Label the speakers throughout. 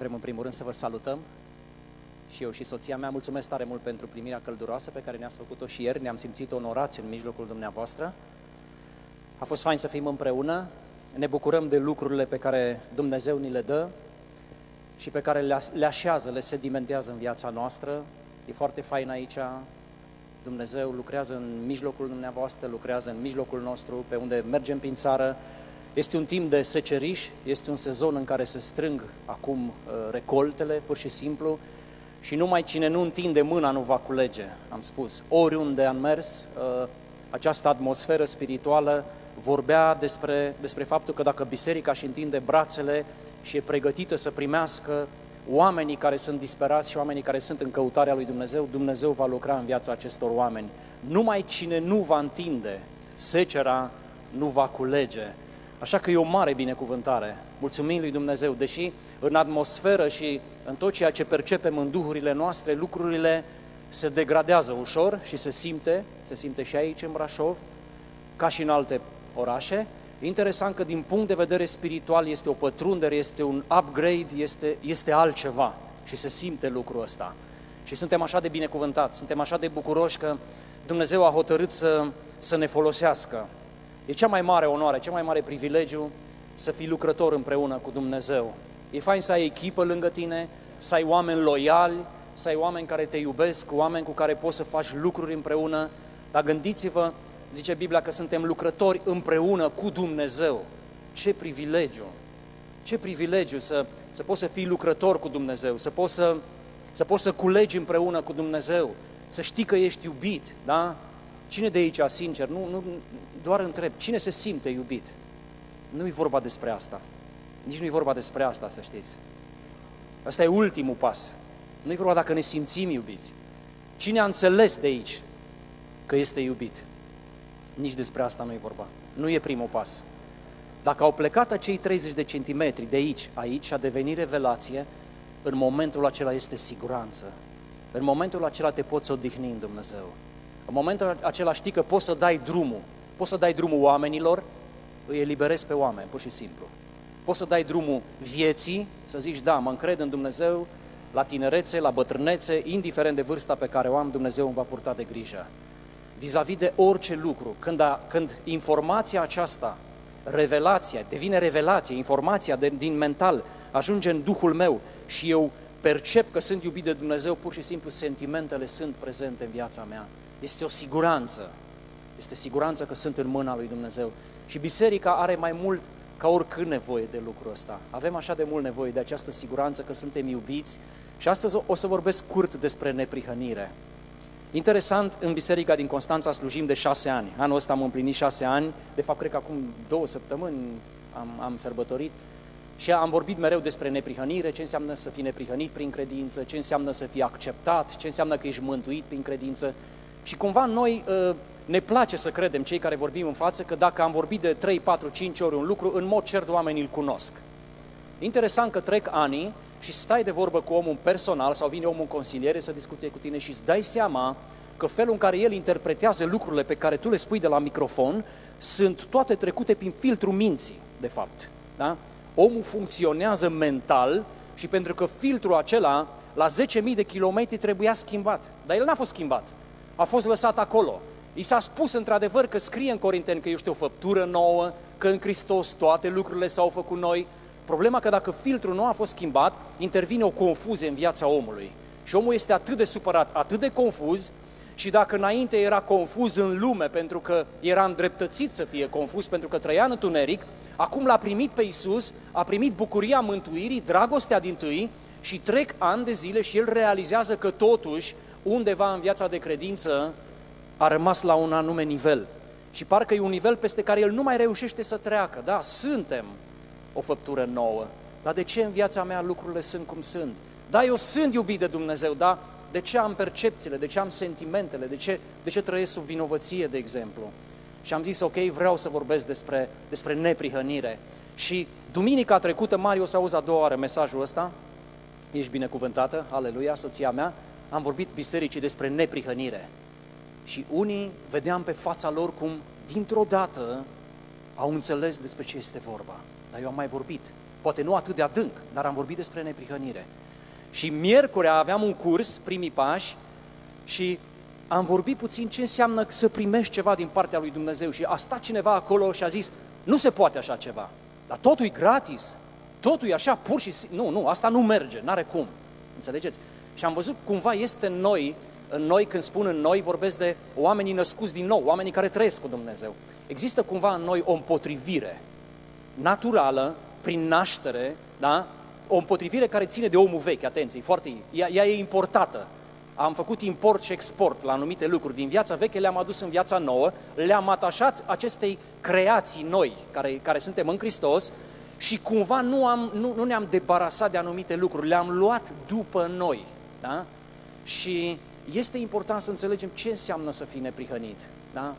Speaker 1: Vrem în primul rând să vă salutăm și eu și soția mea. Mulțumesc tare mult pentru primirea călduroasă pe care ne-ați făcut-o și ieri. Ne-am simțit onorați în mijlocul dumneavoastră. A fost fain să fim împreună. Ne bucurăm de lucrurile pe care Dumnezeu ni le dă și pe care le așează, le sedimentează în viața noastră. E foarte fain aici. Dumnezeu lucrează în mijlocul dumneavoastră, lucrează în mijlocul nostru, pe unde mergem prin țară, este un timp de seceriș, este un sezon în care se strâng acum uh, recoltele, pur și simplu, și numai cine nu întinde mâna nu va culege, am spus. Oriunde am mers, uh, această atmosferă spirituală vorbea despre, despre faptul că dacă biserica își întinde brațele și e pregătită să primească oamenii care sunt disperați și oamenii care sunt în căutarea lui Dumnezeu, Dumnezeu va lucra în viața acestor oameni. Numai cine nu va întinde secera, nu va culege. Așa că e o mare binecuvântare. Mulțumim lui Dumnezeu, deși în atmosferă și în tot ceea ce percepem în duhurile noastre, lucrurile se degradează ușor și se simte, se simte și aici în Brașov, ca și în alte orașe. Interesant că din punct de vedere spiritual este o pătrundere, este un upgrade, este, este altceva și se simte lucrul ăsta. Și suntem așa de binecuvântați, suntem așa de bucuroși că Dumnezeu a hotărât să, să ne folosească. E cea mai mare onoare, cea mai mare privilegiu să fii lucrător împreună cu Dumnezeu. E fain să ai echipă lângă tine, să ai oameni loiali, să ai oameni care te iubesc, oameni cu care poți să faci lucruri împreună, dar gândiți-vă, zice Biblia că suntem lucrători împreună cu Dumnezeu. Ce privilegiu! Ce privilegiu să, să poți să fii lucrător cu Dumnezeu, să poți să, să poți să culegi împreună cu Dumnezeu, să știi că ești iubit, da? Cine de aici, sincer, nu, nu, doar întreb, cine se simte iubit? Nu e vorba despre asta. Nici nu e vorba despre asta, să știți. Asta e ultimul pas. Nu e vorba dacă ne simțim iubiți. Cine a înțeles de aici că este iubit? Nici despre asta nu e vorba. Nu e primul pas. Dacă au plecat acei 30 de centimetri de aici, aici a devenit revelație, în momentul acela este siguranță. În momentul acela te poți odihni în Dumnezeu. În momentul acela știi că poți să dai drumul. Poți să dai drumul oamenilor, îi eliberezi pe oameni, pur și simplu. Poți să dai drumul vieții, să zici, da, mă încred în Dumnezeu, la tinerețe, la bătrânețe, indiferent de vârsta pe care o am, Dumnezeu îmi va purta de grijă. Vis-a-vis de orice lucru, când, a, când informația aceasta, revelația, devine revelație, informația de, din mental, ajunge în Duhul meu și eu percep că sunt iubit de Dumnezeu, pur și simplu sentimentele sunt prezente în viața mea. Este o siguranță. Este siguranță că sunt în mâna lui Dumnezeu. Și biserica are mai mult ca oricând nevoie de lucrul ăsta. Avem așa de mult nevoie de această siguranță că suntem iubiți și astăzi o să vorbesc scurt despre neprihănire. Interesant, în biserica din Constanța slujim de șase ani. Anul ăsta am împlinit șase ani, de fapt cred că acum două săptămâni am, am sărbătorit și am vorbit mereu despre neprihănire, ce înseamnă să fii neprihănit prin credință, ce înseamnă să fii acceptat, ce înseamnă că ești mântuit prin credință. Și cumva noi ă, ne place să credem, cei care vorbim în față, că dacă am vorbit de 3, 4, 5 ori un lucru, în mod cert oamenii îl cunosc. Interesant că trec ani și stai de vorbă cu omul personal sau vine omul în consiliere să discute cu tine și îți dai seama că felul în care el interpretează lucrurile pe care tu le spui de la microfon sunt toate trecute prin filtrul minții, de fapt. Da? Omul funcționează mental și pentru că filtrul acela la 10.000 de kilometri trebuia schimbat. Dar el n-a fost schimbat. A fost lăsat acolo. I s-a spus într-adevăr că scrie în Corinteni că ești o făptură nouă, că în Hristos toate lucrurile s-au făcut noi. Problema că dacă filtrul nu a fost schimbat, intervine o confuzie în viața omului. Și omul este atât de supărat, atât de confuz, și dacă înainte era confuz în lume pentru că era îndreptățit să fie confuz pentru că trăia în întuneric, acum l-a primit pe Isus, a primit bucuria mântuirii, dragostea din tâi și trec ani de zile și el realizează că totuși undeva în viața de credință a rămas la un anume nivel. Și parcă e un nivel peste care el nu mai reușește să treacă. Da, suntem o făptură nouă. Dar de ce în viața mea lucrurile sunt cum sunt? Da, eu sunt iubit de Dumnezeu, da? De ce am percepțiile, de ce am sentimentele, de ce, de ce trăiesc sub vinovăție, de exemplu? Și am zis, ok, vreau să vorbesc despre, despre neprihănire. Și duminica trecută, Mario s-a auzit a doua oară mesajul ăsta, ești binecuvântată, aleluia, soția mea, am vorbit bisericii despre neprihănire. Și unii vedeam pe fața lor cum, dintr-o dată, au înțeles despre ce este vorba. Dar eu am mai vorbit Poate nu atât de adânc, dar am vorbit despre neprihănire. Și miercuri aveam un curs, primii pași, și am vorbit puțin ce înseamnă să primești ceva din partea lui Dumnezeu. Și a stat cineva acolo și a zis, nu se poate așa ceva, dar totul e gratis, totul e așa pur și simplu. Nu, nu, asta nu merge, n-are cum. Înțelegeți? Și am văzut cumva este în noi, în noi, când spun în noi, vorbesc de oamenii născuți din nou, oamenii care trăiesc cu Dumnezeu. Există cumva în noi o împotrivire naturală, prin naștere, da? o împotrivire care ține de omul vechi, atenție, foarte, ea, ea e importată. Am făcut import și export la anumite lucruri din viața veche, le-am adus în viața nouă, le-am atașat acestei creații noi, care, care suntem în Hristos, și cumva nu, am, nu, nu ne-am debarasat de anumite lucruri, le-am luat după noi. Da? Și este important să înțelegem ce înseamnă să fii neprihănit. Da?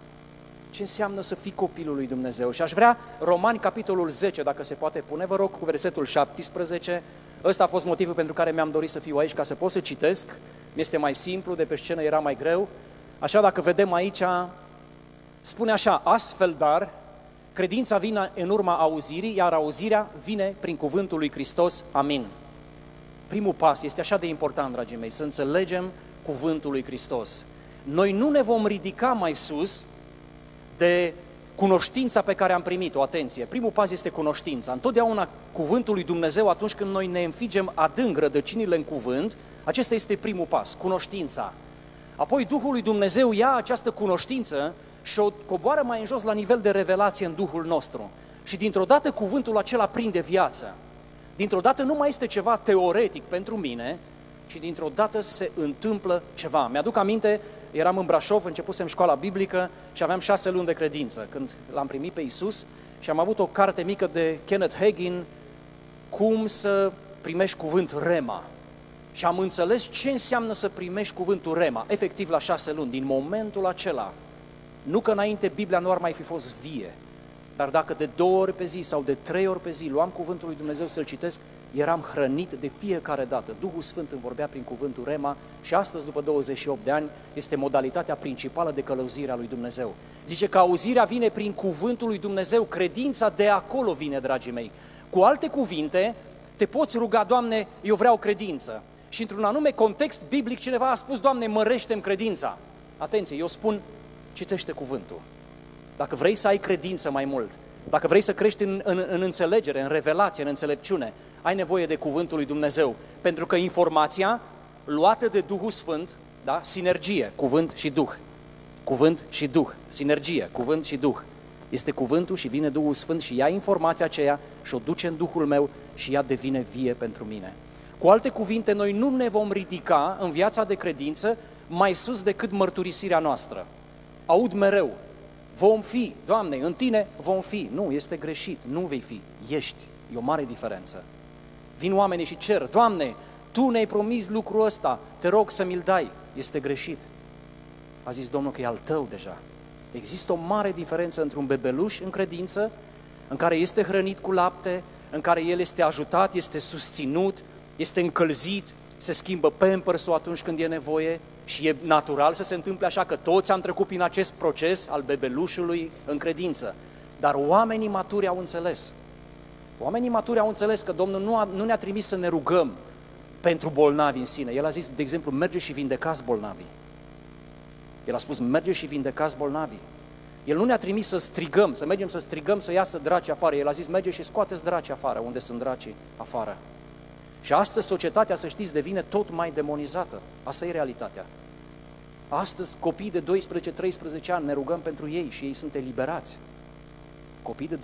Speaker 1: Ce înseamnă să fii copilul lui Dumnezeu. Și aș vrea Romani, capitolul 10, dacă se poate pune, vă rog, cu versetul 17. Ăsta a fost motivul pentru care mi-am dorit să fiu aici, ca să pot să citesc. Este mai simplu, de pe scenă era mai greu. Așa, dacă vedem aici, spune așa, astfel dar, credința vine în urma auzirii, iar auzirea vine prin cuvântul lui Hristos. Amin. Primul pas este așa de important, dragii mei, să înțelegem cuvântul lui Hristos. Noi nu ne vom ridica mai sus de cunoștința pe care am primit-o, atenție. Primul pas este cunoștința. Întotdeauna cuvântul lui Dumnezeu, atunci când noi ne înfigem adânc rădăcinile în cuvânt, acesta este primul pas, cunoștința. Apoi Duhul lui Dumnezeu ia această cunoștință și o coboară mai în jos la nivel de revelație în Duhul nostru. Și dintr-o dată cuvântul acela prinde viață. Dintr-o dată nu mai este ceva teoretic pentru mine, ci dintr-o dată se întâmplă ceva. Mi-aduc aminte, eram în Brașov, începusem școala biblică și aveam șase luni de credință când l-am primit pe Isus și am avut o carte mică de Kenneth Hagin, cum să primești cuvânt Rema. Și am înțeles ce înseamnă să primești cuvântul Rema, efectiv la șase luni, din momentul acela. Nu că înainte Biblia nu ar mai fi fost vie, dar dacă de două ori pe zi sau de trei ori pe zi luam cuvântul lui Dumnezeu să-l citesc, eram hrănit de fiecare dată. Duhul Sfânt îmi vorbea prin cuvântul Rema și astăzi, după 28 de ani, este modalitatea principală de călăuzire a lui Dumnezeu. Zice că auzirea vine prin cuvântul lui Dumnezeu, credința de acolo vine, dragii mei. Cu alte cuvinte, te poți ruga, Doamne, eu vreau credință. Și într-un anume context biblic cineva a spus, Doamne, mărește-mi credința. Atenție, eu spun, citește cuvântul. Dacă vrei să ai credință mai mult, dacă vrei să crești în, în, în înțelegere, în revelație, în înțelepciune, ai nevoie de cuvântul lui Dumnezeu. Pentru că informația luată de Duhul Sfânt, da? sinergie, cuvânt și Duh. Cuvânt și Duh, sinergie, cuvânt și Duh. Este cuvântul și vine Duhul Sfânt și ia informația aceea și o duce în Duhul meu și ea devine vie pentru mine. Cu alte cuvinte, noi nu ne vom ridica în viața de credință mai sus decât mărturisirea noastră. Aud mereu, vom fi, Doamne, în tine vom fi. Nu, este greșit, nu vei fi, ești. E o mare diferență. Vin oamenii și cer, Doamne, Tu ne-ai promis lucrul ăsta, te rog să mi-l dai. Este greșit. A zis Domnul că e al tău deja. Există o mare diferență între un bebeluș în credință, în care este hrănit cu lapte, în care el este ajutat, este susținut, este încălzit, se schimbă pampers atunci când e nevoie și e natural să se întâmple așa că toți am trecut prin acest proces al bebelușului în credință. Dar oamenii maturi au înțeles. Oamenii maturi au înțeles că Domnul nu, a, nu ne-a trimis să ne rugăm pentru bolnavi în sine. El a zis, de exemplu, merge și vindecați bolnavii. El a spus, merge și vindecați bolnavii. El nu ne-a trimis să strigăm, să mergem să strigăm să iasă draci afară. El a zis, merge și scoateți draci afară, unde sunt dracii afară. Și astăzi societatea, să știți, devine tot mai demonizată. Asta e realitatea. Astăzi copii de 12-13 ani ne rugăm pentru ei și ei sunt eliberați. Copii de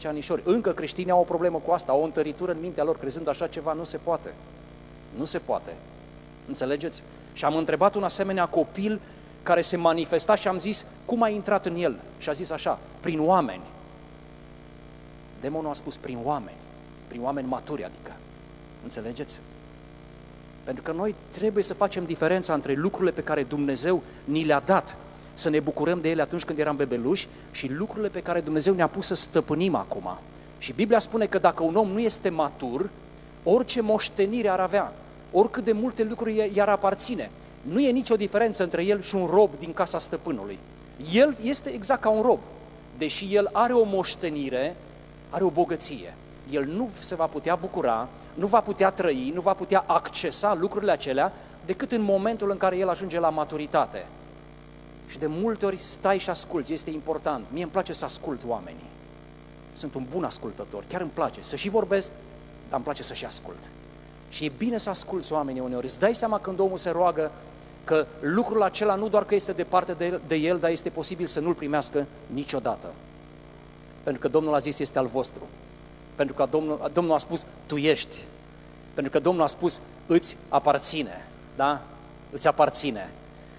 Speaker 1: 12-13 anișori. Încă creștinii au o problemă cu asta, au o întăritură în mintea lor, crezând așa ceva, nu se poate. Nu se poate. Înțelegeți? Și am întrebat un asemenea copil care se manifesta și am zis, cum ai intrat în el? Și a zis așa, prin oameni. Demonul a spus, prin oameni. Prin oameni maturi, adică. Înțelegeți? Pentru că noi trebuie să facem diferența între lucrurile pe care Dumnezeu ni le-a dat, să ne bucurăm de ele atunci când eram bebeluși, și lucrurile pe care Dumnezeu ne-a pus să stăpânim acum. Și Biblia spune că dacă un om nu este matur, orice moștenire ar avea, oricât de multe lucruri i-ar aparține, nu e nicio diferență între el și un rob din casa stăpânului. El este exact ca un rob. Deși el are o moștenire, are o bogăție. el nu se va putea bucura, nu va putea trăi, nu va putea accesa lucrurile acelea decât în momentul în care el ajunge la maturitate. Și de multe ori stai și asculți, este important. Mie îmi place să ascult oamenii. Sunt un bun ascultător, chiar îmi place să și vorbesc, dar îmi place să și ascult. Și e bine să asculți oamenii uneori. Îți dai seama când omul se roagă că lucrul acela nu doar că este departe de, de el, dar este posibil să nu-l primească niciodată. Pentru că Domnul a zis este al vostru. Pentru că Domnul, Domnul a spus tu ești. Pentru că Domnul a spus îți aparține. Da? Îți aparține.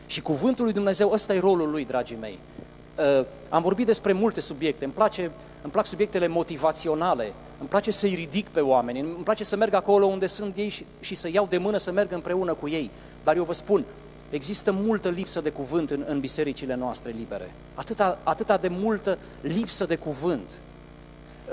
Speaker 1: Și cuvântul lui Dumnezeu, ăsta e rolul lui, dragii mei. Uh, am vorbit despre multe subiecte, îmi, place, îmi plac subiectele motivaționale, îmi place să-i ridic pe oameni, îmi place să merg acolo unde sunt ei și, și să iau de mână să merg împreună cu ei. Dar eu vă spun, există multă lipsă de cuvânt în, în bisericile noastre libere. Atâta, atâta de multă lipsă de cuvânt.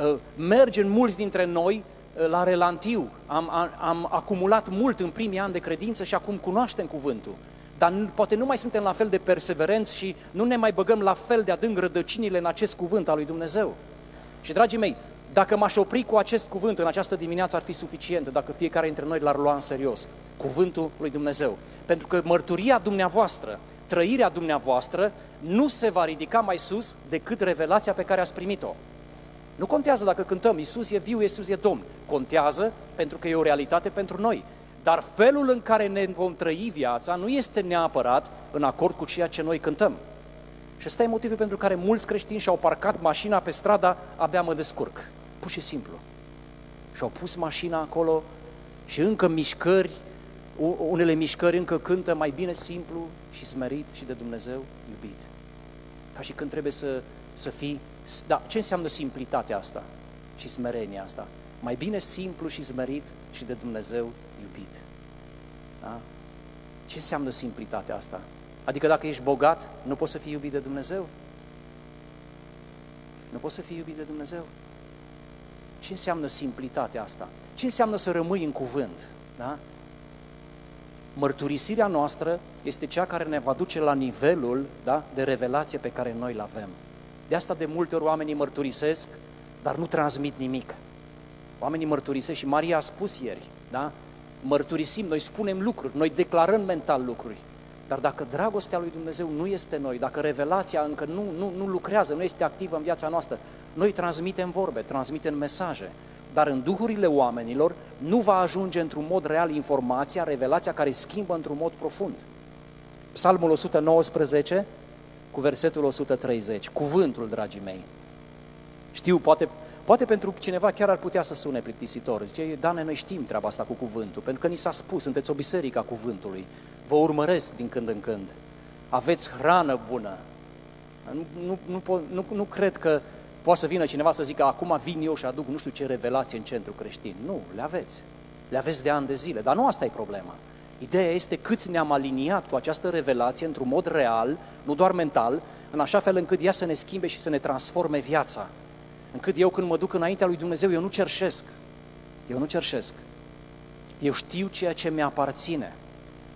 Speaker 1: Uh, mergem mulți dintre noi uh, la relantiu. Am, am, am acumulat mult în primii ani de credință și acum cunoaștem cuvântul dar poate nu mai suntem la fel de perseverenți și nu ne mai băgăm la fel de adânc rădăcinile în acest cuvânt al lui Dumnezeu. Și, dragii mei, dacă m-aș opri cu acest cuvânt în această dimineață ar fi suficient, dacă fiecare dintre noi l-ar lua în serios, cuvântul lui Dumnezeu. Pentru că mărturia dumneavoastră, trăirea dumneavoastră, nu se va ridica mai sus decât revelația pe care ați primit-o. Nu contează dacă cântăm Iisus e viu, Iisus e Domn. Contează pentru că e o realitate pentru noi. Dar felul în care ne vom trăi viața nu este neapărat în acord cu ceea ce noi cântăm. Și ăsta e motivul pentru care mulți creștini și-au parcat mașina pe strada, abia mă descurc. Pur și simplu. Și-au pus mașina acolo și încă mișcări, unele mișcări încă cântă mai bine simplu și smerit și de Dumnezeu iubit. Ca și când trebuie să, să fii... Da, ce înseamnă simplitatea asta și smerenia asta? Mai bine simplu și smerit și de Dumnezeu iubit. Da? Ce înseamnă simplitatea asta? Adică dacă ești bogat, nu poți să fii iubit de Dumnezeu? Nu poți să fii iubit de Dumnezeu? Ce înseamnă simplitatea asta? Ce înseamnă să rămâi în cuvânt? Da? Mărturisirea noastră este cea care ne va duce la nivelul da, de revelație pe care noi îl avem. De asta de multe ori oamenii mărturisesc, dar nu transmit nimic. Oamenii mărturisesc și Maria a spus ieri, da? mărturisim, noi spunem lucruri, noi declarăm mental lucruri. Dar dacă dragostea lui Dumnezeu nu este noi, dacă revelația încă nu, nu, nu lucrează, nu este activă în viața noastră, noi transmitem vorbe, transmitem mesaje, dar în duhurile oamenilor nu va ajunge într-un mod real informația, revelația care schimbă într-un mod profund. Psalmul 119 cu versetul 130, cuvântul, dragii mei. Știu, poate Poate pentru cineva chiar ar putea să sune plictisitor. Zice, Dane, noi știm treaba asta cu cuvântul, pentru că ni s-a spus, sunteți o biserică a cuvântului, vă urmăresc din când în când, aveți hrană bună. Nu, nu, nu, nu, nu cred că poate să vină cineva să zică, acum vin eu și aduc nu știu ce revelație în centru creștin. Nu, le aveți. Le aveți de ani de zile, dar nu asta e problema. Ideea este câți ne-am aliniat cu această revelație într-un mod real, nu doar mental, în așa fel încât ea să ne schimbe și să ne transforme viața încât eu când mă duc înaintea lui Dumnezeu, eu nu cerșesc. Eu nu cerșesc. Eu știu ceea ce mi-aparține.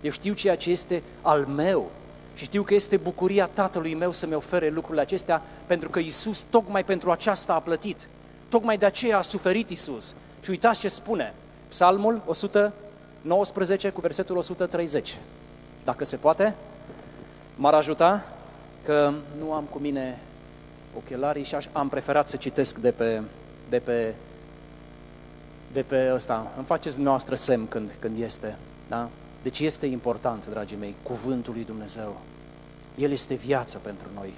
Speaker 1: Eu știu ceea ce este al meu. Și știu că este bucuria Tatălui meu să-mi ofere lucrurile acestea, pentru că Isus tocmai pentru aceasta a plătit. Tocmai de aceea a suferit Isus. Și uitați ce spune. Psalmul 119 cu versetul 130. Dacă se poate, m-ar ajuta că nu am cu mine ochelarii și am preferat să citesc de pe, de pe, de pe ăsta. Îmi faceți noastră semn când, când este. Da? Deci este important, dragii mei, cuvântul lui Dumnezeu. El este viață pentru noi.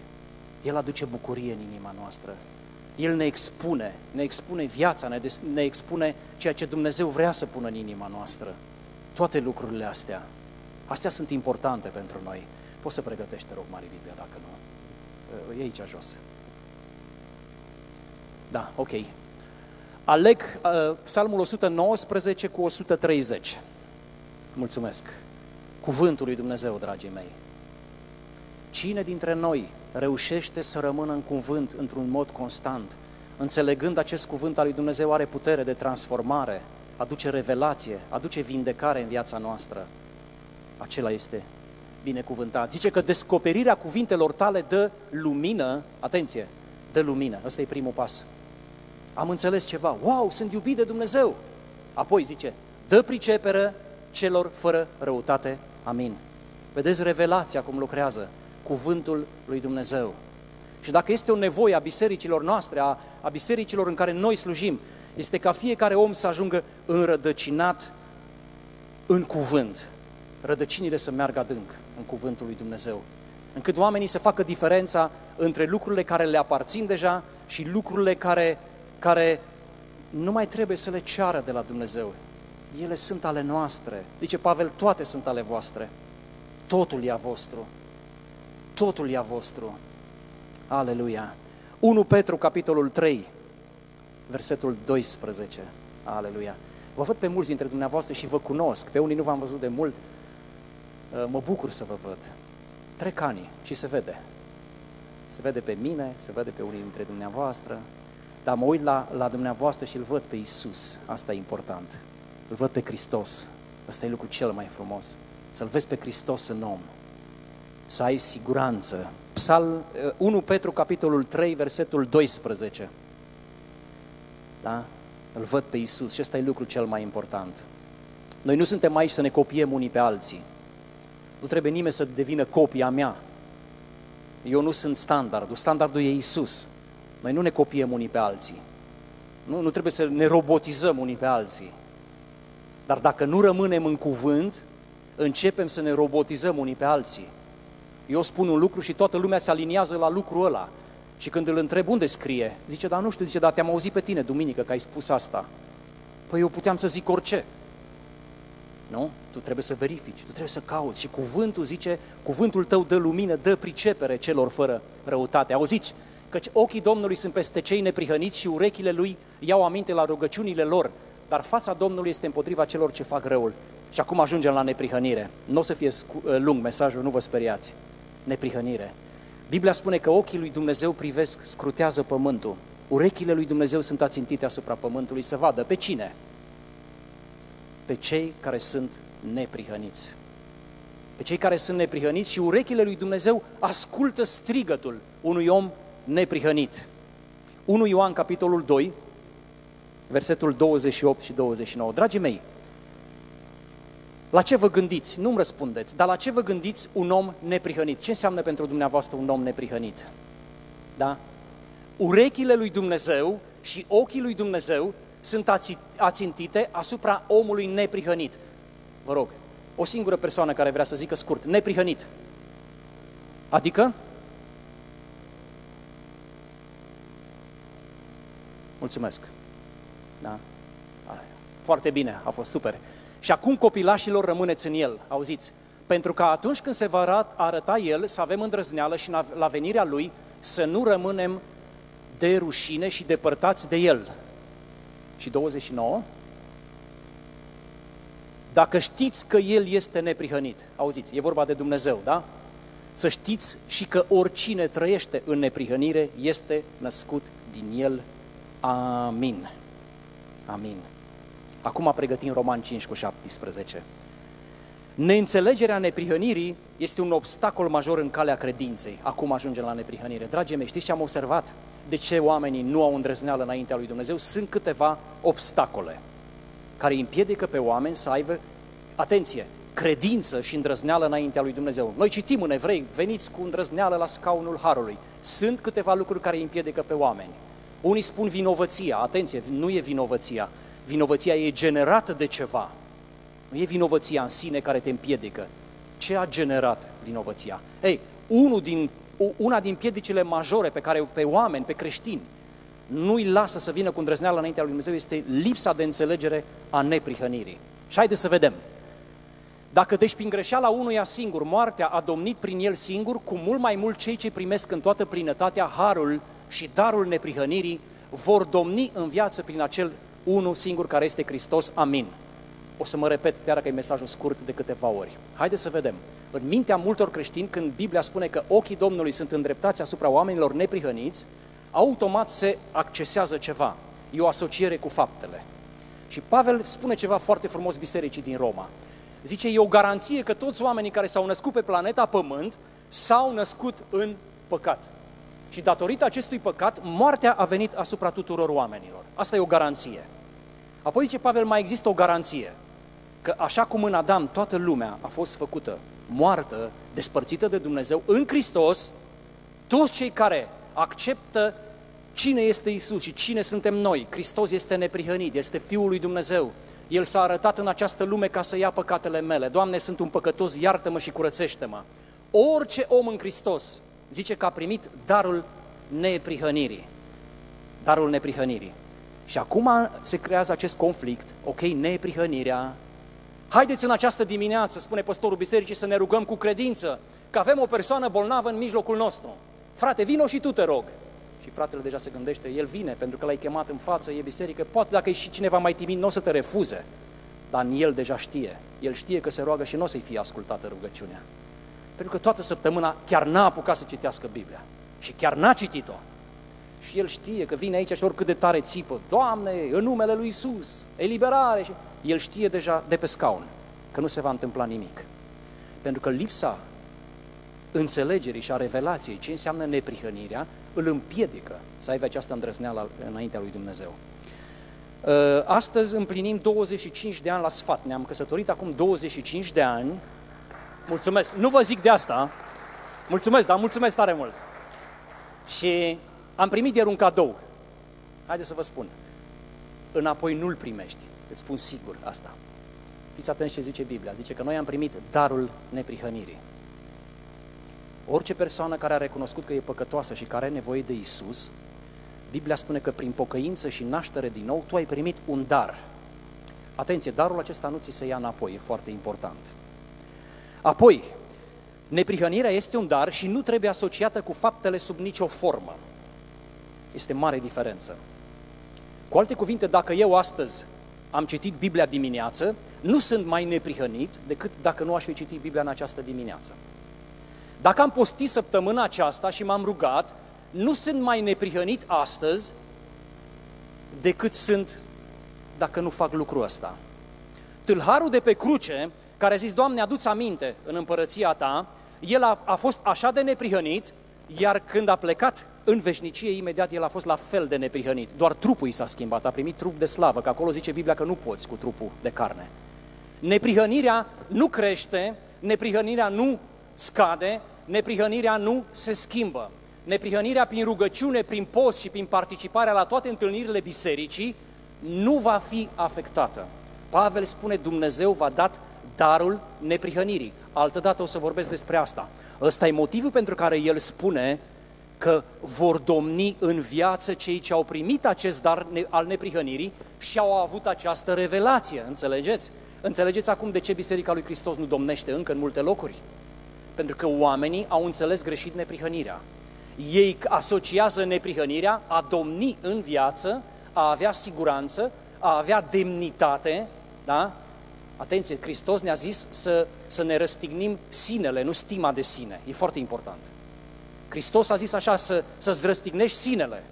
Speaker 1: El aduce bucurie în inima noastră. El ne expune, ne expune viața, ne, des, ne expune ceea ce Dumnezeu vrea să pună în inima noastră. Toate lucrurile astea. Astea sunt importante pentru noi. Poți să pregătești, te rog, Mari Biblia, dacă nu. E aici jos. Da, ok. Aleg uh, Psalmul 119 cu 130. Mulțumesc. Cuvântul lui Dumnezeu, dragii mei. Cine dintre noi reușește să rămână în cuvânt într-un mod constant, înțelegând acest cuvânt al lui Dumnezeu are putere de transformare, aduce revelație, aduce vindecare în viața noastră, acela este binecuvântat. Zice că descoperirea cuvintelor tale dă lumină, atenție, dă lumină. Ăsta e primul pas. am înțeles ceva, wow, sunt iubit de Dumnezeu. Apoi zice, dă priceperă celor fără răutate. Amin. Vedeți revelația cum lucrează cuvântul lui Dumnezeu. Și dacă este o nevoie a bisericilor noastre, a, a bisericilor în care noi slujim, este ca fiecare om să ajungă înrădăcinat în cuvânt. Rădăcinile să meargă adânc în cuvântul lui Dumnezeu. Încât oamenii să facă diferența între lucrurile care le aparțin deja și lucrurile care, care nu mai trebuie să le ceară de la Dumnezeu. Ele sunt ale noastre. Zice Pavel, toate sunt ale voastre. Totul e a vostru. Totul e a vostru. Aleluia. 1 Petru, capitolul 3, versetul 12. Aleluia. Vă văd pe mulți dintre dumneavoastră și vă cunosc. Pe unii nu v-am văzut de mult. Uh, mă bucur să vă văd. Trec ani și se vede. Se vede pe mine, se vede pe unii dintre dumneavoastră, dar mă uit la, la dumneavoastră și îl văd pe Isus. Asta e important. Îl văd pe Hristos. Asta e lucrul cel mai frumos. Să-L vezi pe Hristos în om. Să ai siguranță. Psal 1 uh, Petru, capitolul 3, versetul 12. Da? Îl văd pe Isus și ăsta e lucrul cel mai important. Noi nu suntem aici să ne copiem unii pe alții. Nu trebuie nimeni să devină copia mea. Eu nu sunt standardul, standardul e Isus. Noi nu ne copiem unii pe alții. Nu, nu trebuie să ne robotizăm unii pe alții. Dar dacă nu rămânem în cuvânt, începem să ne robotizăm unii pe alții. Eu spun un lucru și toată lumea se aliniază la lucrul ăla. Și când îl întreb unde scrie, zice, da, nu știu, zice, da, te-am auzit pe tine duminică că ai spus asta. Păi eu puteam să zic orice. Nu? Tu trebuie să verifici, tu trebuie să cauți. Și cuvântul zice, cuvântul tău dă lumină, dă pricepere celor fără răutate. Auziți? Căci ochii Domnului sunt peste cei neprihăniți și urechile lui iau aminte la rugăciunile lor, dar fața Domnului este împotriva celor ce fac răul. Și acum ajungem la neprihănire. Nu o să fie lung mesajul, nu vă speriați. Neprihănire. Biblia spune că ochii lui Dumnezeu privesc, scrutează pământul. Urechile lui Dumnezeu sunt ațintite asupra pământului să vadă pe cine? Pe cei care sunt neprihăniți. Pe cei care sunt neprihăniți și urechile lui Dumnezeu ascultă strigătul unui om neprihănit. 1 Ioan, capitolul 2, versetul 28 și 29. Dragii mei, la ce vă gândiți? Nu-mi răspundeți, dar la ce vă gândiți un om neprihănit? Ce înseamnă pentru dumneavoastră un om neprihănit? Da? Urechile lui Dumnezeu și ochii lui Dumnezeu sunt ațintite asupra omului neprihănit. Vă rog, o singură persoană care vrea să zică scurt, neprihănit. Adică? Mulțumesc. Da? Foarte bine, a fost super. Și acum copilașilor rămâneți în el, auziți? Pentru că atunci când se va arăta el, să avem îndrăzneală și la venirea lui, să nu rămânem de rușine și depărtați de el. Și 29? Dacă știți că el este neprihănit, auziți, e vorba de Dumnezeu, da? Să știți și că oricine trăiește în neprihănire este născut din el. Amin. Amin. Acum pregătim Roman 5 cu 17. Neînțelegerea neprihănirii este un obstacol major în calea credinței. Acum ajungem la neprihănire. Dragii mei, știți ce am observat? De ce oamenii nu au îndrăzneală înaintea lui Dumnezeu? Sunt câteva obstacole care împiedică pe oameni să aibă, atenție, credință și îndrăzneală înaintea lui Dumnezeu. Noi citim în evrei, veniți cu îndrăzneală la scaunul Harului. Sunt câteva lucruri care îi împiedică pe oameni. Unii spun vinovăția, atenție, nu e vinovăția, Vinovăția e generată de ceva. Nu e vinovăția în sine care te împiedică. Ce a generat vinovăția? Ei, unul din, una din piedicile majore pe care pe oameni, pe creștini, nu îi lasă să vină cu îndrăzneală înaintea lui Dumnezeu este lipsa de înțelegere a neprihănirii. Și haideți să vedem. Dacă deci prin greșeala unuia singur moartea a domnit prin el singur, cu mult mai mult cei ce primesc în toată plinătatea harul și darul neprihănirii vor domni în viață prin acel unul singur care este Hristos, amin. O să mă repet, chiar dacă e mesajul scurt de câteva ori. Haideți să vedem. În mintea multor creștini, când Biblia spune că ochii Domnului sunt îndreptați asupra oamenilor neprihăniți, automat se accesează ceva. E o asociere cu faptele. Și Pavel spune ceva foarte frumos bisericii din Roma. Zice, e o garanție că toți oamenii care s-au născut pe planeta Pământ s-au născut în păcat. Și datorită acestui păcat, moartea a venit asupra tuturor oamenilor. Asta e o garanție. Apoi zice Pavel, mai există o garanție. Că așa cum în Adam toată lumea a fost făcută moartă, despărțită de Dumnezeu, în Hristos, toți cei care acceptă cine este Isus și cine suntem noi, Hristos este neprihănit, este Fiul lui Dumnezeu, el s-a arătat în această lume ca să ia păcatele mele. Doamne, sunt un păcătos, iartă-mă și curățește-mă. Orice om în Hristos zice că a primit darul neprihănirii. Darul neprihănirii. Și acum se creează acest conflict, ok, neprihănirea. Haideți în această dimineață, spune păstorul bisericii, să ne rugăm cu credință, că avem o persoană bolnavă în mijlocul nostru. Frate, vino și tu te rog. Și fratele deja se gândește, el vine pentru că l-ai chemat în față, e biserică, poate dacă e și cineva mai timid, nu o să te refuze. Dar el deja știe. El știe că se roagă și nu o să-i fie ascultată rugăciunea. Pentru că toată săptămâna chiar n-a apucat să citească Biblia. Și chiar n-a citit-o. Și el știe că vine aici și oricât de tare țipă, Doamne, în numele lui Isus, eliberare. Și el știe deja de pe scaun că nu se va întâmpla nimic. Pentru că lipsa înțelegerii și a revelației ce înseamnă neprihănirea, îl împiedică să aibă această îndrăzneală înaintea lui Dumnezeu. Ă, astăzi împlinim 25 de ani la sfat. Ne-am căsătorit acum 25 de ani. Mulțumesc. Nu vă zic de asta. Mulțumesc, dar mulțumesc tare mult. Și am primit ieri un cadou. Haideți să vă spun. Înapoi nu-l primești. Îți spun sigur asta. Fiți atenți ce zice Biblia. Zice că noi am primit darul neprihănirii. Orice persoană care a recunoscut că e păcătoasă și care are nevoie de Isus, Biblia spune că prin pocăință și naștere din nou, tu ai primit un dar. Atenție, darul acesta nu ți se ia înapoi, e foarte important. Apoi, neprihănirea este un dar și nu trebuie asociată cu faptele sub nicio formă. Este mare diferență. Cu alte cuvinte, dacă eu astăzi am citit Biblia dimineață, nu sunt mai neprihănit decât dacă nu aș fi citit Biblia în această dimineață. Dacă am postit săptămâna aceasta și m-am rugat, nu sunt mai neprihănit astăzi decât sunt dacă nu fac lucrul ăsta. Tâlharul de pe cruce, care a zis, Doamne, aduți aminte în împărăția ta, el a, a fost așa de neprihănit, iar când a plecat în veșnicie, imediat el a fost la fel de neprihănit. Doar trupul i s-a schimbat, a primit trup de slavă, că acolo zice Biblia că nu poți cu trupul de carne. Neprihănirea nu crește, neprihănirea nu scade, neprihănirea nu se schimbă. Neprihănirea prin rugăciune, prin post și prin participarea la toate întâlnirile bisericii nu va fi afectată. Pavel spune, Dumnezeu va dat darul neprihănirii. Altădată o să vorbesc despre asta. Ăsta e motivul pentru care el spune că vor domni în viață cei ce au primit acest dar al neprihănirii și au avut această revelație. Înțelegeți? Înțelegeți acum de ce Biserica lui Hristos nu domnește încă în multe locuri? Pentru că oamenii au înțeles greșit neprihănirea. Ei asociază neprihănirea a domni în viață, a avea siguranță, a avea demnitate, da? Atenție, Hristos ne-a zis să, să ne răstignim sinele, nu stima de sine. E foarte important. Hristos a zis așa, să, să-ți răstignești sinele,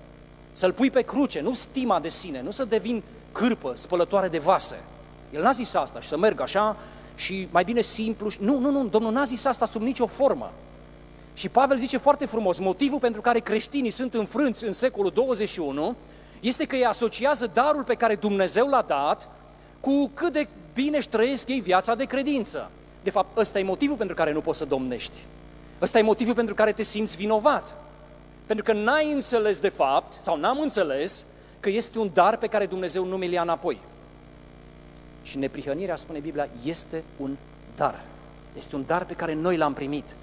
Speaker 1: să-L pui pe cruce, nu stima de sine, nu să devin cârpă, spălătoare de vase. El n-a zis asta și să merg așa și mai bine simplu. Nu, nu, nu, Domnul n-a zis asta sub nicio formă. Și Pavel zice foarte frumos, motivul pentru care creștinii sunt înfrânți în secolul 21 este că îi asociază darul pe care Dumnezeu l-a dat cu cât de bine își trăiesc ei viața de credință. De fapt, ăsta e motivul pentru care nu poți să domnești. Ăsta e motivul pentru care te simți vinovat. Pentru că n-ai înțeles de fapt, sau n-am înțeles, că este un dar pe care Dumnezeu nu mi-l ia înapoi. Și neprihănirea, spune Biblia, este un dar. Este un dar pe care noi l-am primit.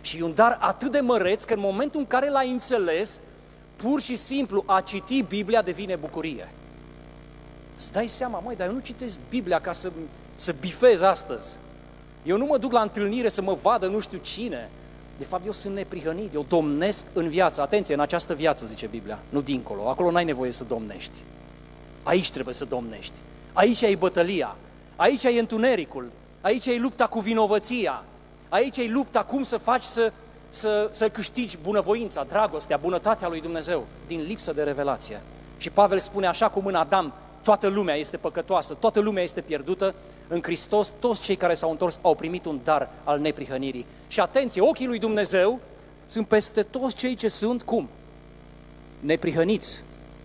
Speaker 1: Și un dar atât de măreț că în momentul în care l-ai înțeles, pur și simplu a citi Biblia devine bucurie. Îți dai seama, măi, dar eu nu citesc Biblia ca să, să bifez astăzi. Eu nu mă duc la întâlnire să mă vadă nu știu cine. De fapt, eu sunt neprihănit, eu domnesc în viață. Atenție, în această viață, zice Biblia, nu dincolo. Acolo n-ai nevoie să domnești. Aici trebuie să domnești. Aici e bătălia, aici e întunericul, aici e lupta cu vinovăția, aici e lupta cum să faci să, să, să câștigi bunăvoința, dragostea, bunătatea lui Dumnezeu din lipsă de revelație. Și Pavel spune așa cum în Adam toată lumea este păcătoasă, toată lumea este pierdută, în Hristos toți cei care s-au întors au primit un dar al neprihănirii. Și atenție, ochii lui Dumnezeu sunt peste toți cei ce sunt cum? neprihăniți,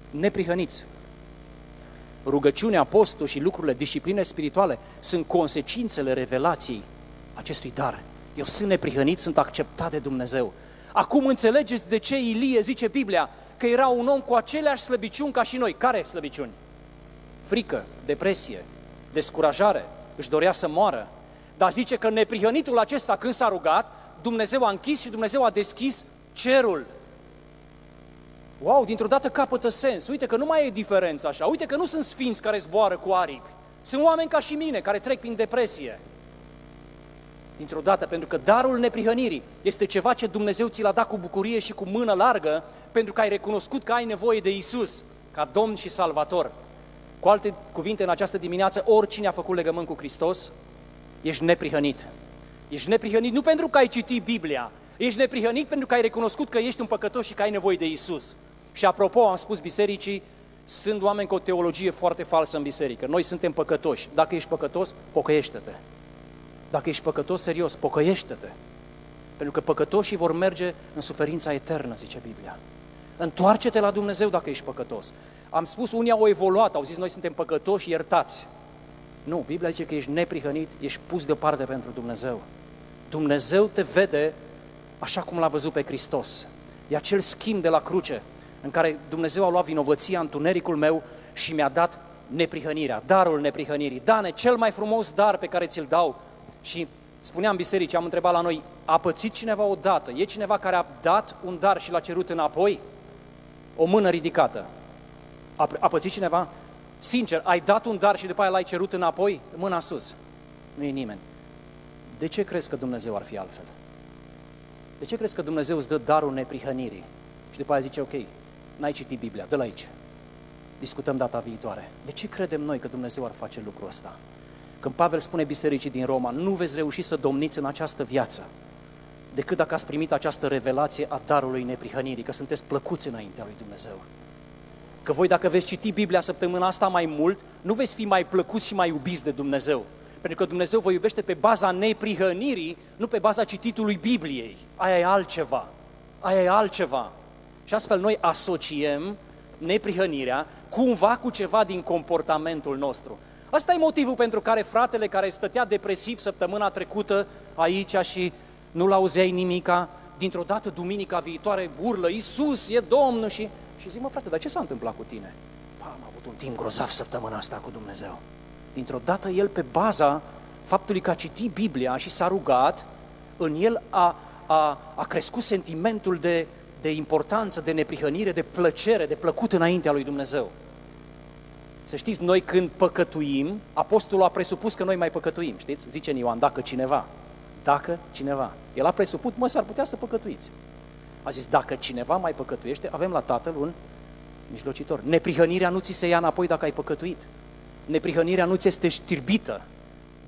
Speaker 1: neprihăniți. Rugăciunea, postul și lucrurile, discipline spirituale sunt consecințele revelației acestui dar. Eu sunt neprihănit, sunt acceptat de Dumnezeu. Acum înțelegeți de ce Ilie zice Biblia că era un om cu aceleași slăbiciuni ca și noi. Care slăbiciuni? Frică, depresie, descurajare, își dorea să moară. Dar zice că neprihănitul acesta când s-a rugat, Dumnezeu a închis și Dumnezeu a deschis cerul. Wow, dintr-o dată capătă sens. Uite că nu mai e diferență așa. Uite că nu sunt sfinți care zboară cu aripi. Sunt oameni ca și mine care trec prin depresie. Dintr-o dată, pentru că darul neprihănirii este ceva ce Dumnezeu ți l-a dat cu bucurie și cu mână largă, pentru că ai recunoscut că ai nevoie de Isus ca Domn și Salvator. Cu alte cuvinte, în această dimineață, oricine a făcut legământ cu Hristos, ești neprihănit. Ești neprihănit nu pentru că ai citit Biblia, ești neprihănit pentru că ai recunoscut că ești un păcătos și că ai nevoie de Isus. Și apropo, am spus bisericii, sunt oameni cu o teologie foarte falsă în biserică. Noi suntem păcătoși. Dacă ești păcătos, pocăiește-te. Dacă ești păcătos serios, pocăiește-te. Pentru că păcătoșii vor merge în suferința eternă, zice Biblia. Întoarce-te la Dumnezeu dacă ești păcătos. Am spus, unii au evoluat, au zis, noi suntem păcătoși, iertați. Nu, Biblia zice că ești neprihănit, ești pus deoparte pentru Dumnezeu. Dumnezeu te vede așa cum l-a văzut pe Hristos. E acel schimb de la cruce în care Dumnezeu a luat vinovăția, întunericul meu și mi-a dat neprihănirea, darul neprihănirii. Dane, cel mai frumos dar pe care ți-l dau. Și spuneam bisericii, am întrebat la noi, a pățit cineva odată? E cineva care a dat un dar și l-a cerut înapoi? O mână ridicată. A, a pățit cineva? Sincer, ai dat un dar și după aia l-ai cerut înapoi? Mâna sus. Nu e nimeni. De ce crezi că Dumnezeu ar fi altfel? De ce crezi că Dumnezeu îți dă darul neprihănirii? Și după aia zice, ok, n-ai citit Biblia, dă-l aici. Discutăm data viitoare. De ce credem noi că Dumnezeu ar face lucrul ăsta? Când Pavel spune bisericii din Roma, nu veți reuși să domniți în această viață decât dacă ați primit această revelație a darului neprihănirii, că sunteți plăcuți înaintea lui Dumnezeu. Că voi dacă veți citi Biblia săptămâna asta mai mult, nu veți fi mai plăcuți și mai iubiți de Dumnezeu. Pentru că Dumnezeu vă iubește pe baza neprihănirii, nu pe baza cititului Bibliei. Aia e altceva. Aia e altceva. Și astfel noi asociem neprihănirea cumva cu ceva din comportamentul nostru. Asta e motivul pentru care fratele care stătea depresiv săptămâna trecută aici și nu-l auzeai nimica, dintr-o dată duminica viitoare urlă, Iisus e Domnul și, și zic, mă frate, dar ce s-a întâmplat cu tine? Pa, am avut un timp grozav săptămâna asta cu Dumnezeu. Dintr-o dată el pe baza faptului că a citit Biblia și s-a rugat, în el a, a, a crescut sentimentul de, de importanță, de neprihănire, de plăcere, de plăcut înaintea lui Dumnezeu. Să știți, noi când păcătuim, apostolul a presupus că noi mai păcătuim, știți? Zice în Ioan, dacă cineva, dacă cineva. El a presupus, mă, s-ar putea să păcătuiți. A zis, dacă cineva mai păcătuiește, avem la Tatăl un mijlocitor. Neprihănirea nu ți se ia înapoi dacă ai păcătuit. Neprihănirea nu ți este știrbită.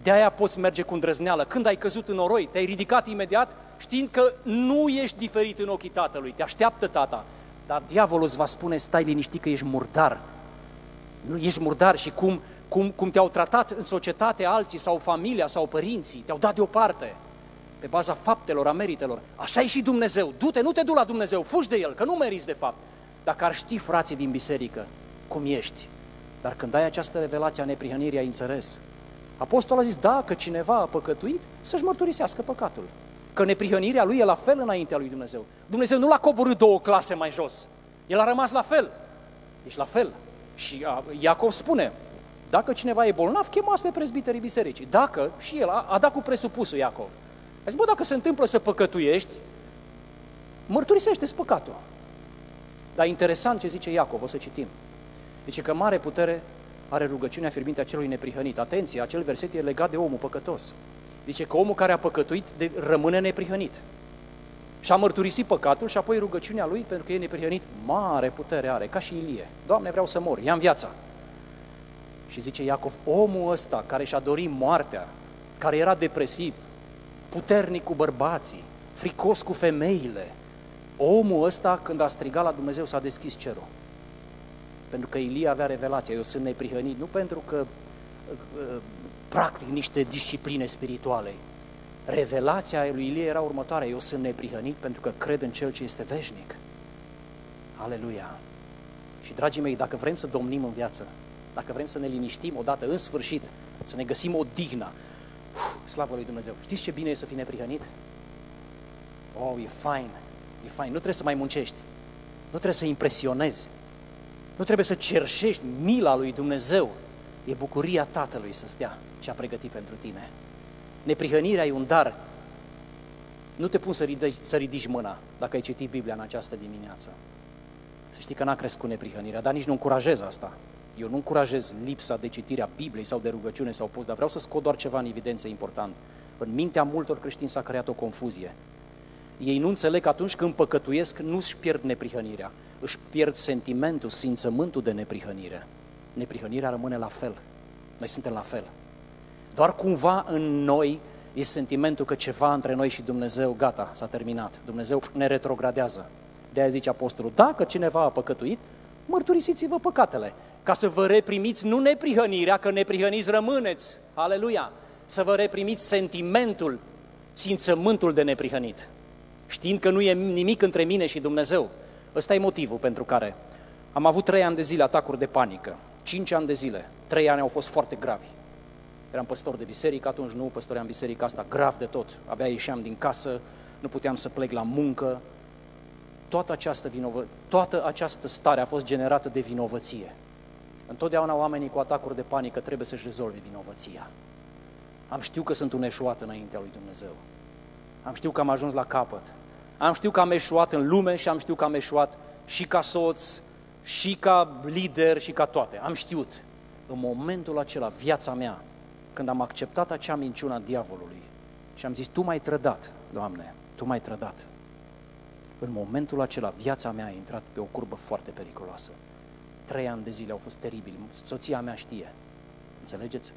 Speaker 1: De aia poți merge cu îndrăzneală. Când ai căzut în oroi, te-ai ridicat imediat știind că nu ești diferit în ochii tatălui, te așteaptă tata. Dar diavolul îți va spune, stai liniștit că ești murdar. Nu ești murdar și cum, cum, cum te-au tratat în societate alții sau familia sau părinții, te-au dat deoparte pe baza faptelor, a meritelor. Așa e și Dumnezeu. Du-te, nu te du la Dumnezeu, fugi de El, că nu meriți de fapt. Dacă ar ști frații din biserică cum ești, dar când ai această revelație a neprihănirii, ai înțeles. Apostolul a zis, da, că cineva a păcătuit, să-și mărturisească păcatul. Că neprihănirea lui e la fel înaintea lui Dumnezeu. Dumnezeu nu l-a coborât două clase mai jos. El a rămas la fel. Ești la fel. Și Iacov spune, dacă cineva e bolnav, chemați pe prezbiterii bisericii. Dacă, și el a, a dat cu presupusul Iacov. A zis, bă, dacă se întâmplă să păcătuiești, mărturisește păcatul. Dar interesant ce zice Iacov, o să citim. Zice că mare putere are rugăciunea fierbinte a celui neprihănit. Atenție, acel verset e legat de omul păcătos. Zice că omul care a păcătuit de, rămâne neprihănit. Și a mărturisit păcatul și apoi rugăciunea lui, pentru că e neprihănit, mare putere are, ca și Ilie. Doamne, vreau să mor, ia-mi viața. Și zice Iacov, omul ăsta care și-a dorit moartea, care era depresiv, puternic cu bărbații, fricos cu femeile, omul ăsta când a strigat la Dumnezeu s-a deschis cerul. Pentru că Ilie avea revelația, eu sunt neprihănit, nu pentru că uh, practic niște discipline spirituale. Revelația lui Ilie era următoarea, eu sunt neprihănit pentru că cred în Cel ce este veșnic. Aleluia! Și, dragii mei, dacă vrem să domnim în viață, dacă vrem să ne liniștim odată, în sfârșit, să ne găsim o dignă, uf, slavă lui Dumnezeu, știți ce bine e să fii neprihănit? Oh, e fain, e fain, nu trebuie să mai muncești, nu trebuie să impresionezi, nu trebuie să cerșești mila lui Dumnezeu, e bucuria Tatălui să stea ce a pregătit pentru tine. Neprihănirea e un dar. Nu te pun să ridici, să ridici mâna dacă ai citit Biblia în această dimineață. Să știi că n-a crescut neprihănirea, dar nici nu încurajez asta. Eu nu încurajez lipsa de citire a Bibliei sau de rugăciune sau post, dar vreau să scot doar ceva în evidență important. În mintea multor creștini s-a creat o confuzie. Ei nu înțeleg că atunci când păcătuiesc, nu își pierd neprihănirea, își pierd sentimentul, simțământul de neprihănire. Neprihănirea rămâne la fel. Noi suntem la fel. Doar cumva în noi e sentimentul că ceva între noi și Dumnezeu, gata, s-a terminat. Dumnezeu ne retrogradează. De-aia zice apostolul, dacă cineva a păcătuit, mărturisiți-vă păcatele, ca să vă reprimiți nu neprihănirea, că neprihăniți rămâneți, aleluia, să vă reprimiți sentimentul, simțământul de neprihănit, știind că nu e nimic între mine și Dumnezeu. Ăsta e motivul pentru care am avut trei ani de zile atacuri de panică, cinci ani de zile, trei ani au fost foarte gravi. Eram păstor de biserică, atunci nu păstoream biserica asta grav de tot. Abia ieșeam din casă, nu puteam să plec la muncă. Toată această, vinovă, toată această stare a fost generată de vinovăție. Întotdeauna oamenii cu atacuri de panică trebuie să-și rezolve vinovăția. Am știut că sunt un eșuat înaintea lui Dumnezeu. Am știut că am ajuns la capăt. Am știut că am eșuat în lume și am știut că am eșuat și ca soț, și ca lider, și ca toate. Am știut. În momentul acela, viața mea când am acceptat acea minciună a diavolului și am zis, Tu m-ai trădat, Doamne, Tu m-ai trădat. În momentul acela, viața mea a intrat pe o curbă foarte periculoasă. Trei ani de zile au fost teribili. Soția mea știe. Înțelegeți?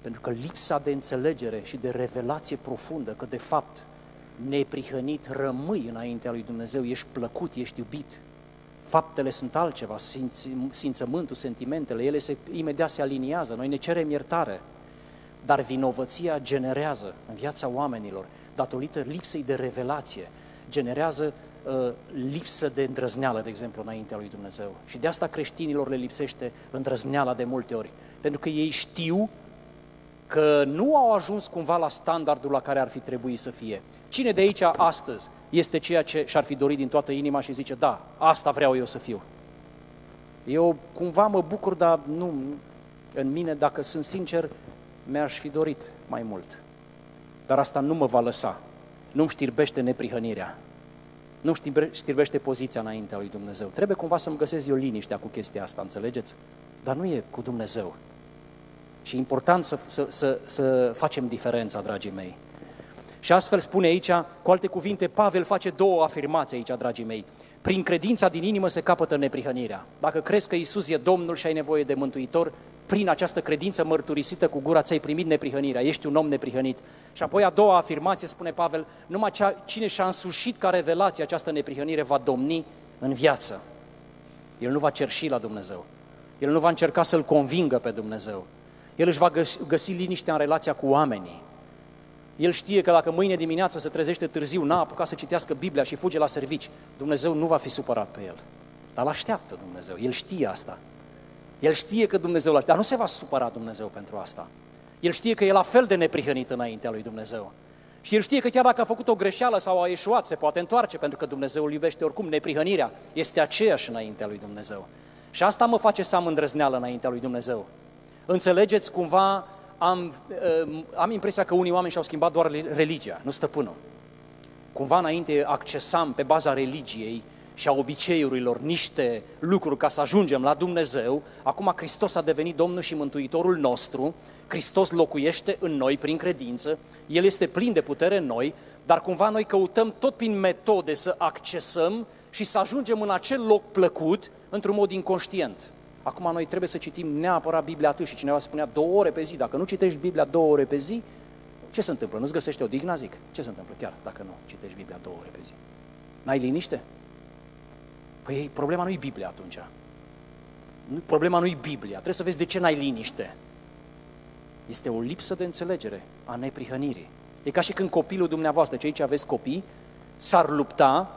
Speaker 1: Pentru că lipsa de înțelegere și de revelație profundă că, de fapt, neprihănit rămâi înaintea lui Dumnezeu, ești plăcut, ești iubit, Faptele sunt altceva, simț, simțământul, sentimentele, ele se, imediat se aliniază, noi ne cerem iertare, dar vinovăția generează în viața oamenilor, datorită lipsei de revelație, generează uh, lipsă de îndrăzneală, de exemplu, înaintea lui Dumnezeu. Și de asta creștinilor le lipsește îndrăzneala de multe ori, pentru că ei știu că nu au ajuns cumva la standardul la care ar fi trebuit să fie. Cine de aici astăzi este ceea ce și-ar fi dorit din toată inima și zice, da, asta vreau eu să fiu. Eu cumva mă bucur, dar nu, în mine, dacă sunt sincer, mi-aș fi dorit mai mult. Dar asta nu mă va lăsa. Nu-mi știrbește neprihănirea. Nu știrbește poziția înaintea lui Dumnezeu. Trebuie cumva să-mi găsesc eu liniștea cu chestia asta, înțelegeți? Dar nu e cu Dumnezeu. Și e important să, să, să, să facem diferența, dragii mei. Și astfel spune aici, cu alte cuvinte, Pavel face două afirmații aici, dragii mei. Prin credința din inimă se capătă neprihănirea. Dacă crezi că Isus e Domnul și ai nevoie de Mântuitor, prin această credință mărturisită cu gura ți-ai primit neprihănirea, ești un om neprihănit. Și apoi a doua afirmație, spune Pavel, numai cea, cine și-a însușit ca revelație această neprihănire va domni în viață. El nu va cerși la Dumnezeu. El nu va încerca să-L convingă pe Dumnezeu. El își va găsi liniștea în relația cu oamenii. El știe că dacă mâine dimineață se trezește târziu, n-a apucat să citească Biblia și fuge la servici, Dumnezeu nu va fi supărat pe el. Dar îl așteaptă Dumnezeu, el știe asta. El știe că Dumnezeu l dar nu se va supăra Dumnezeu pentru asta. El știe că e la fel de neprihănit înaintea lui Dumnezeu. Și el știe că chiar dacă a făcut o greșeală sau a eșuat, se poate întoarce, pentru că Dumnezeu îl iubește oricum. Neprihănirea este aceeași înaintea lui Dumnezeu. Și asta mă face să am îndrăzneală înaintea lui Dumnezeu. Înțelegeți cumva am, uh, am impresia că unii oameni și-au schimbat doar religia, nu stăpânul. Cumva înainte accesam pe baza religiei și a obiceiurilor niște lucruri ca să ajungem la Dumnezeu, acum Hristos a devenit Domnul și Mântuitorul nostru, Hristos locuiește în noi prin credință, El este plin de putere în noi, dar cumva noi căutăm tot prin metode să accesăm și să ajungem în acel loc plăcut într-un mod inconștient. Acum noi trebuie să citim neapărat Biblia atât și cineva spunea două ore pe zi. Dacă nu citești Biblia două ore pe zi, ce se întâmplă? Nu-ți găsește o digna, zic? Ce se întâmplă chiar dacă nu citești Biblia două ore pe zi? N-ai liniște? Păi problema nu e Biblia atunci. Problema nu e Biblia. Trebuie să vezi de ce n-ai liniște. Este o lipsă de înțelegere a neprihănirii. E ca și când copilul dumneavoastră, ce aici aveți copii, s-ar lupta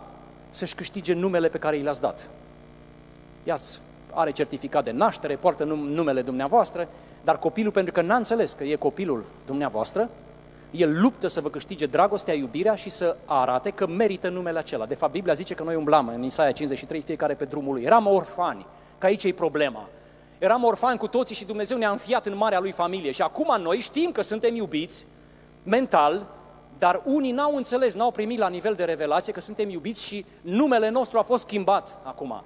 Speaker 1: să-și câștige numele pe care i l-ați dat. Ea are certificat de naștere, poartă numele dumneavoastră, dar copilul, pentru că n-a înțeles că e copilul dumneavoastră, el luptă să vă câștige dragostea, iubirea și să arate că merită numele acela. De fapt, Biblia zice că noi umblam în Isaia 53, fiecare pe drumul lui. Eram orfani, că aici e problema. Eram orfani cu toții și Dumnezeu ne-a înfiat în marea lui familie. Și acum noi știm că suntem iubiți mental, dar unii n-au înțeles, n-au primit la nivel de revelație că suntem iubiți și numele nostru a fost schimbat acum.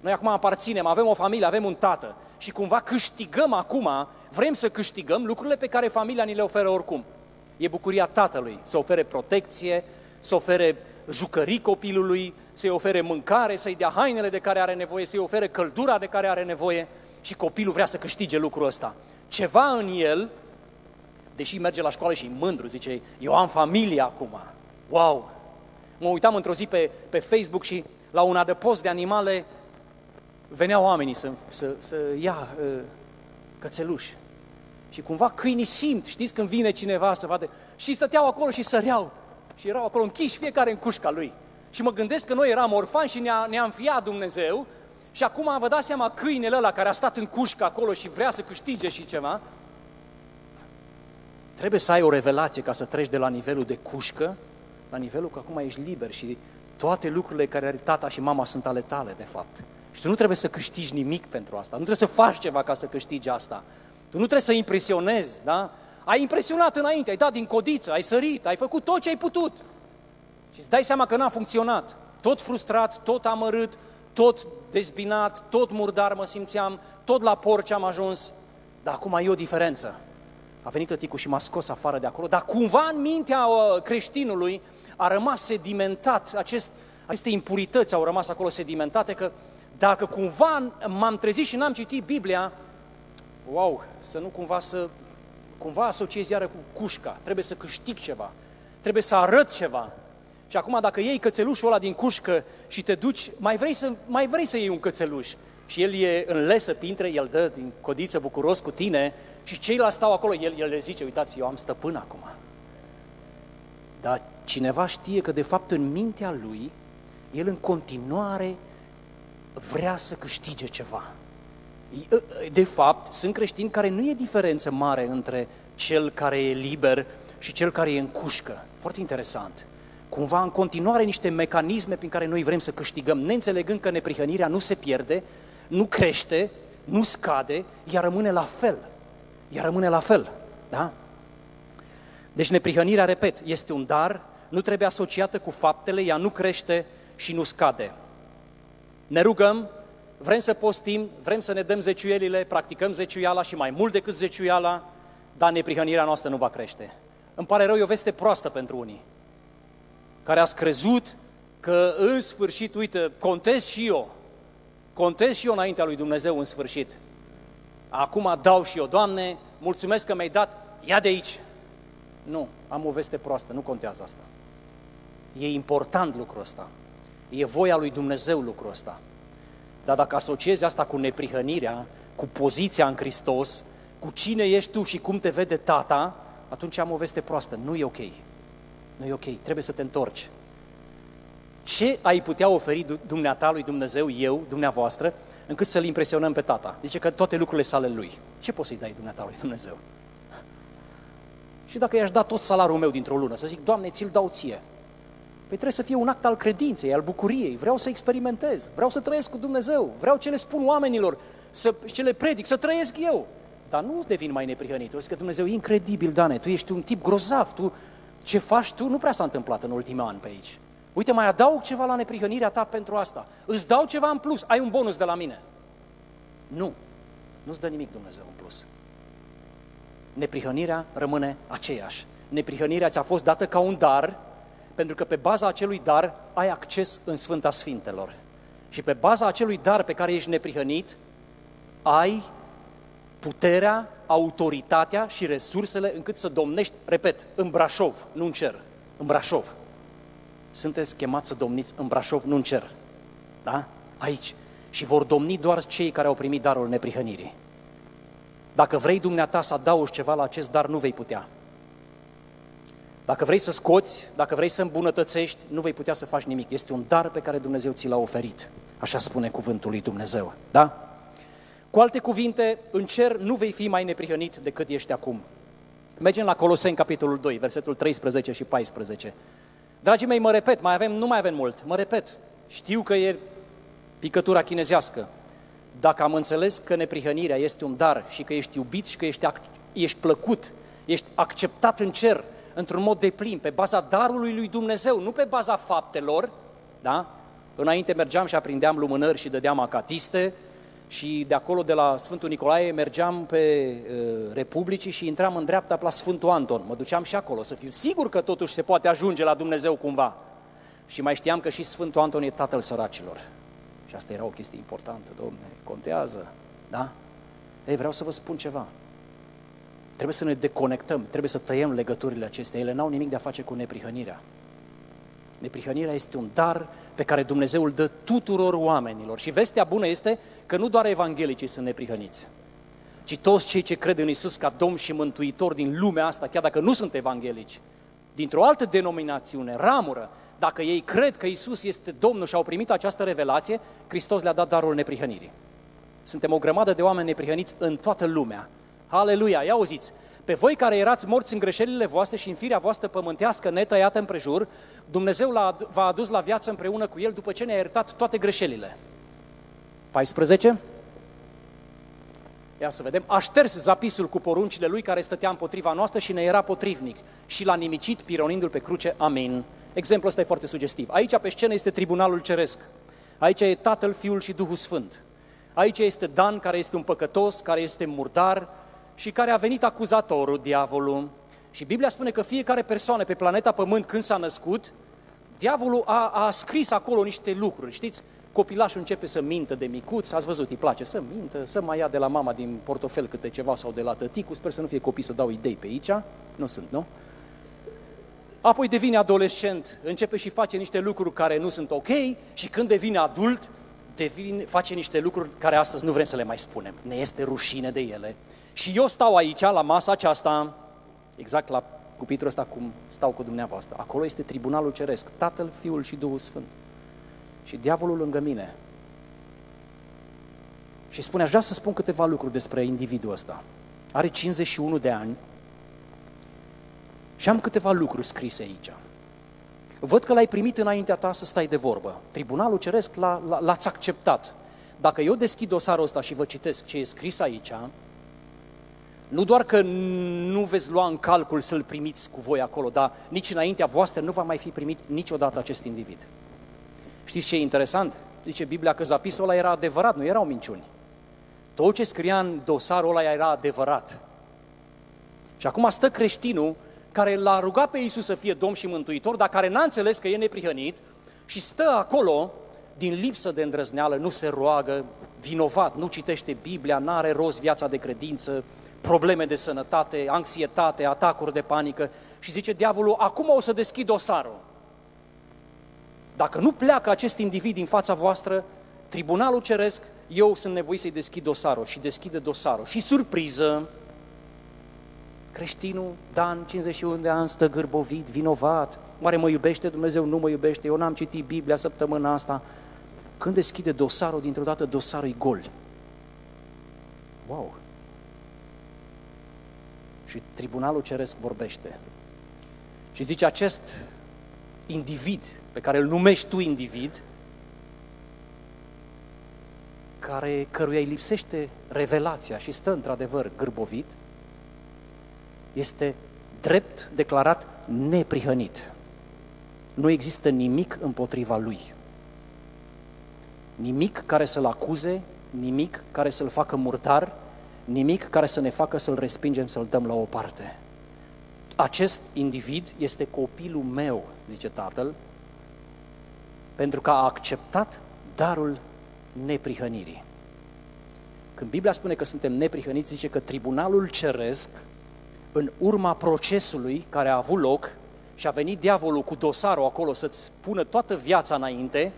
Speaker 1: Noi acum aparținem, avem o familie, avem un tată și cumva câștigăm acum, vrem să câștigăm lucrurile pe care familia ni le oferă oricum. E bucuria tatălui să ofere protecție, să ofere jucării copilului, să-i ofere mâncare, să-i dea hainele de care are nevoie, să-i ofere căldura de care are nevoie și copilul vrea să câștige lucrul ăsta. Ceva în el, deși merge la școală și mândru, zice, eu am familie acum, wow! Mă uitam într-o zi pe, pe Facebook și la un adăpost de animale veneau oamenii să, să, să ia uh, cățeluși. Și cumva câinii simt, știți când vine cineva să vadă, și stăteau acolo și săreau. Și erau acolo închiși fiecare în cușca lui. Și mă gândesc că noi eram orfani și ne-a, ne-a înfiat Dumnezeu și acum vă dați seama câinele ăla care a stat în cușcă acolo și vrea să câștige și ceva, trebuie să ai o revelație ca să treci de la nivelul de cușcă la nivelul că acum ești liber și toate lucrurile care are tata și mama sunt ale tale, de fapt. Și tu nu trebuie să câștigi nimic pentru asta, nu trebuie să faci ceva ca să câștigi asta. Tu nu trebuie să impresionezi, da? Ai impresionat înainte, ai dat din codiță, ai sărit, ai făcut tot ce ai putut. Și îți dai seama că n-a funcționat. Tot frustrat, tot amărât, tot dezbinat, tot murdar mă simțeam, tot la porci am ajuns. Dar acum e o diferență. A venit tăticul și m-a scos afară de acolo, dar cumva în mintea uh, creștinului a rămas sedimentat, acest, aceste impurități au rămas acolo sedimentate, că dacă cumva m-am trezit și n-am citit Biblia, wow, să nu cumva să cumva asociez iară cu cușca, trebuie să câștig ceva, trebuie să arăt ceva. Și acum dacă iei cățelușul ăla din cușcă și te duci, mai vrei să, mai vrei să iei un cățeluș și el e în lesă pintre, el dă din codiță bucuros cu tine și ceilalți stau acolo, el, el le zice, uitați, eu am stăpân acum. Dar cineva știe că de fapt în mintea lui, el în continuare vrea să câștige ceva. De fapt, sunt creștini care nu e diferență mare între cel care e liber și cel care e în cușcă. Foarte interesant. Cumva în continuare niște mecanisme prin care noi vrem să câștigăm, neînțelegând că neprihănirea nu se pierde, nu crește, nu scade, ea rămâne la fel. Ea rămâne la fel. Da? Deci neprihănirea, repet, este un dar, nu trebuie asociată cu faptele, ea nu crește și nu scade. Ne rugăm, vrem să postim, vrem să ne dăm zeciuielile, practicăm zeciuiala și mai mult decât zeciuiala, dar neprihănirea noastră nu va crește. Îmi pare rău, e o veste proastă pentru unii, care ați crezut că în sfârșit, uite, contez și eu, contez și eu înaintea lui Dumnezeu în sfârșit. Acum dau și eu, Doamne, mulțumesc că mi-ai dat, ia de aici. Nu, am o veste proastă, nu contează asta. E important lucrul ăsta. E voia lui Dumnezeu lucrul ăsta. Dar dacă asociezi asta cu neprihănirea, cu poziția în Hristos, cu cine ești tu și cum te vede tata, atunci am o veste proastă. Nu e ok. Nu e ok. Trebuie să te întorci. Ce ai putea oferi dumneata lui Dumnezeu, eu, dumneavoastră, încât să-L impresionăm pe tata? Zice că toate lucrurile sale lui. Ce poți să-i dai dumneata lui Dumnezeu? Și dacă i-aș da tot salariul meu dintr-o lună, să zic, Doamne, ți-l dau ție. Păi trebuie să fie un act al credinței, al bucuriei. Vreau să experimentez, vreau să trăiesc cu Dumnezeu, vreau ce le spun oamenilor, să, ce le predic, să trăiesc eu. Dar nu devin mai neprihănit. Eu zic că Dumnezeu e incredibil, Dane, tu ești un tip grozav, tu ce faci tu nu prea s-a întâmplat în ultimii ani pe aici. Uite, mai adaug ceva la neprihănirea ta pentru asta. Îți dau ceva în plus, ai un bonus de la mine. Nu, nu-ți dă nimic Dumnezeu în plus. Neprihănirea rămâne aceeași. Neprihănirea ți-a fost dată ca un dar, pentru că pe baza acelui dar ai acces în Sfânta Sfintelor. Și pe baza acelui dar pe care ești neprihănit, ai puterea, autoritatea și resursele încât să domnești, repet, în Brașov, nu în cer, în Brașov. Sunteți chemați să domniți în Brașov, nu în cer. Da? Aici. Și vor domni doar cei care au primit darul neprihănirii. Dacă vrei dumneata să adaugi ceva la acest dar, nu vei putea. Dacă vrei să scoți, dacă vrei să îmbunătățești, nu vei putea să faci nimic. Este un dar pe care Dumnezeu ți l-a oferit. Așa spune cuvântul lui Dumnezeu. Da? Cu alte cuvinte, în cer nu vei fi mai neprihănit decât ești acum. Mergem la Coloseni, capitolul 2, versetul 13 și 14. Dragii mei, mă repet, mai avem, nu mai avem mult, mă repet. Știu că e picătura chinezească. Dacă am înțeles că neprihănirea este un dar și că ești iubit și că ești, ești plăcut, ești acceptat în cer, într-un mod deplin, pe baza darului lui Dumnezeu, nu pe baza faptelor, da? Înainte mergeam și aprindeam lumânări și dădeam acatiste și de acolo, de la Sfântul Nicolae, mergeam pe uh, Republicii și intram în dreapta la Sfântul Anton. Mă duceam și acolo, să fiu sigur că totuși se poate ajunge la Dumnezeu cumva. Și mai știam că și Sfântul Anton e tatăl săracilor. Și asta era o chestie importantă, domne, contează, da? Ei, vreau să vă spun ceva. Trebuie să ne deconectăm, trebuie să tăiem legăturile acestea. Ele n-au nimic de a face cu neprihănirea. Neprihănirea este un dar pe care Dumnezeu îl dă tuturor oamenilor. Și vestea bună este că nu doar evanghelicii sunt neprihăniți, ci toți cei ce cred în Isus ca Domn și Mântuitor din lumea asta, chiar dacă nu sunt evanghelici, dintr-o altă denominațiune, ramură, dacă ei cred că Isus este Domnul și au primit această revelație, Hristos le-a dat darul neprihănirii. Suntem o grămadă de oameni neprihăniți în toată lumea. Aleluia! Ia auziți! Pe voi care erați morți în greșelile voastre și în firea voastră pământească netăiată împrejur, Dumnezeu v-a adus la viață împreună cu El după ce ne-a iertat toate greșelile. 14. Ia să vedem. A șters zapisul cu poruncile lui care stătea împotriva noastră și ne era potrivnic și l-a nimicit pironindu-l pe cruce. Amin. Exemplul ăsta e foarte sugestiv. Aici pe scenă este tribunalul ceresc. Aici e Tatăl, Fiul și Duhul Sfânt. Aici este Dan, care este un păcătos, care este murdar și care a venit acuzatorul, diavolul. Și Biblia spune că fiecare persoană pe planeta Pământ, când s-a născut, diavolul a, a scris acolo niște lucruri, știți? Copilașul începe să mintă de micuț, ați văzut, îi place să mintă, să mai ia de la mama din portofel câte ceva sau de la tăticul, sper să nu fie copii să dau idei pe aici, nu sunt, nu? Apoi devine adolescent, începe și face niște lucruri care nu sunt ok și când devine adult, devine, face niște lucruri care astăzi nu vrem să le mai spunem. Ne este rușine de ele. Și eu stau aici, la masa aceasta, exact la cupitrul ăsta cum stau cu dumneavoastră. Acolo este tribunalul ceresc, Tatăl, Fiul și Duhul Sfânt. Și diavolul lângă mine. Și spune, aș vrea să spun câteva lucruri despre individul ăsta. Are 51 de ani și am câteva lucruri scrise aici. Văd că l-ai primit înaintea ta să stai de vorbă. Tribunalul Ceresc l-ați acceptat. Dacă eu deschid dosarul ăsta și vă citesc ce e scris aici, nu doar că nu veți lua în calcul să-l primiți cu voi acolo, dar nici înaintea voastră nu va mai fi primit niciodată acest individ. Știți ce e interesant? Zice Biblia că zapisul ăla era adevărat, nu erau minciuni. Tot ce scria în dosarul ăla era adevărat. Și acum stă creștinul care l-a rugat pe Iisus să fie Domn și Mântuitor, dar care n-a înțeles că e neprihănit și stă acolo din lipsă de îndrăzneală, nu se roagă, vinovat, nu citește Biblia, n-are rost viața de credință, probleme de sănătate, anxietate, atacuri de panică și zice diavolul, acum o să deschid dosarul. Dacă nu pleacă acest individ din fața voastră, tribunalul ceresc, eu sunt nevoit să-i deschid dosarul și deschide dosarul. Și surpriză, creștinul Dan, 51 de ani, stă gârbovit, vinovat, oare mă iubește Dumnezeu, nu mă iubește, eu n-am citit Biblia săptămâna asta. Când deschide dosarul, dintr-o dată dosarul e gol. Wow! Și tribunalul ceresc vorbește. Și zice, acest individ, pe care îl numești tu individ, care, căruia îi lipsește revelația și stă într-adevăr gârbovit, este drept declarat neprihănit. Nu există nimic împotriva lui. Nimic care să-l acuze, nimic care să-l facă murdar, nimic care să ne facă să-l respingem, să-l dăm la o parte. Acest individ este copilul meu, zice tatăl, pentru că a acceptat darul neprihănirii. Când Biblia spune că suntem neprihăniți, zice că tribunalul ceresc, în urma procesului care a avut loc, și a venit diavolul cu dosarul acolo să-ți pună toată viața înainte,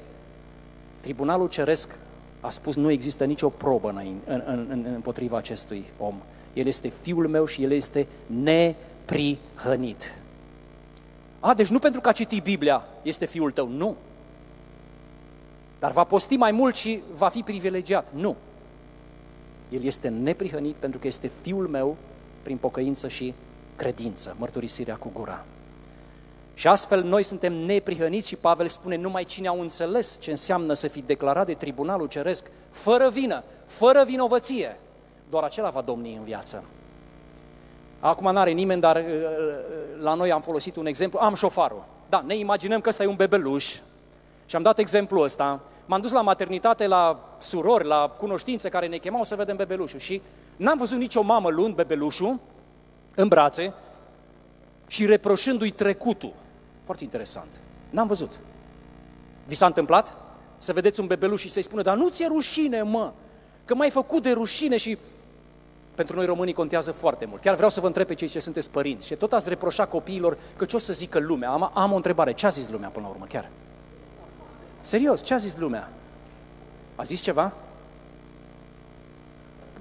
Speaker 1: tribunalul ceresc a spus nu există nicio probă în, în, în, împotriva acestui om. El este fiul meu și el este neprihănit. A, deci nu pentru că a citit Biblia este fiul tău, nu. Dar va posti mai mult și va fi privilegiat, nu. El este neprihănit pentru că este fiul meu prin pocăință și credință, mărturisirea cu gura. Și astfel noi suntem neprihăniți și Pavel spune numai cine au înțeles ce înseamnă să fi declarat de tribunalul ceresc, fără vină, fără vinovăție, doar acela va domni în viață. Acum n-are nimeni, dar uh, uh, la noi am folosit un exemplu. Am șofarul. Da, ne imaginăm că ăsta e un bebeluș și am dat exemplul ăsta. M-am dus la maternitate, la surori, la cunoștințe care ne chemau să vedem bebelușul și n-am văzut nicio mamă luând bebelușul în brațe și reproșându-i trecutul. Foarte interesant. N-am văzut. Vi s-a întâmplat? Să vedeți un bebeluș și să-i spună, dar nu ți-e rușine, mă, că m-ai făcut de rușine și pentru noi românii contează foarte mult. Chiar vreau să vă întreb pe cei ce sunteți părinți și tot ați reproșa copiilor că ce o să zică lumea. Am, am o întrebare, ce a zis lumea până la urmă, chiar? Serios, ce a zis lumea? A zis ceva?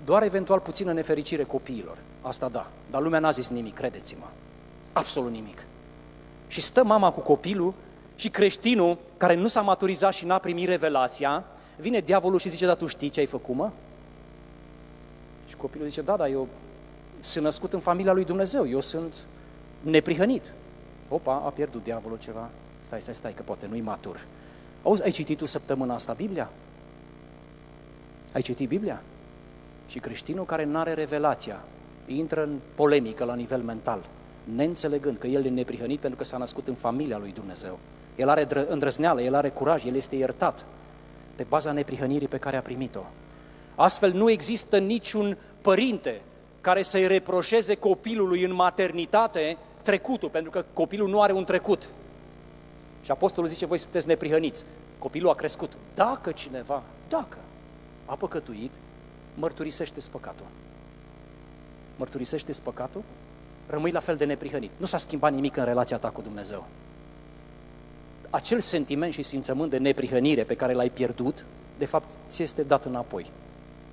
Speaker 1: Doar eventual puțină nefericire copiilor. Asta da. Dar lumea n-a zis nimic, credeți-mă. Absolut nimic. Și stă mama cu copilul și creștinul, care nu s-a maturizat și n-a primit revelația, vine diavolul și zice, da, tu știi ce ai făcut, mă? Și copilul zice, da, da, eu sunt născut în familia lui Dumnezeu, eu sunt neprihănit. Opa, a pierdut diavolul ceva. Stai, stai, stai, că poate nu-i matur. Auzi, ai citit tu săptămâna asta Biblia? Ai citit Biblia? Și creștinul care nu are revelația, intră în polemică la nivel mental, neînțelegând că el e neprihănit pentru că s-a născut în familia lui Dumnezeu. El are îndrăzneală, el are curaj, el este iertat pe baza neprihănirii pe care a primit-o. Astfel nu există niciun părinte care să-i reproșeze copilului în maternitate trecutul, pentru că copilul nu are un trecut. Și apostolul zice, voi sunteți neprihăniți. Copilul a crescut. Dacă cineva, dacă a păcătuit, mărturisește păcatul. mărturisește păcatul, rămâi la fel de neprihănit. Nu s-a schimbat nimic în relația ta cu Dumnezeu. Acel sentiment și simțământ de neprihănire pe care l-ai pierdut, de fapt, ți este dat înapoi.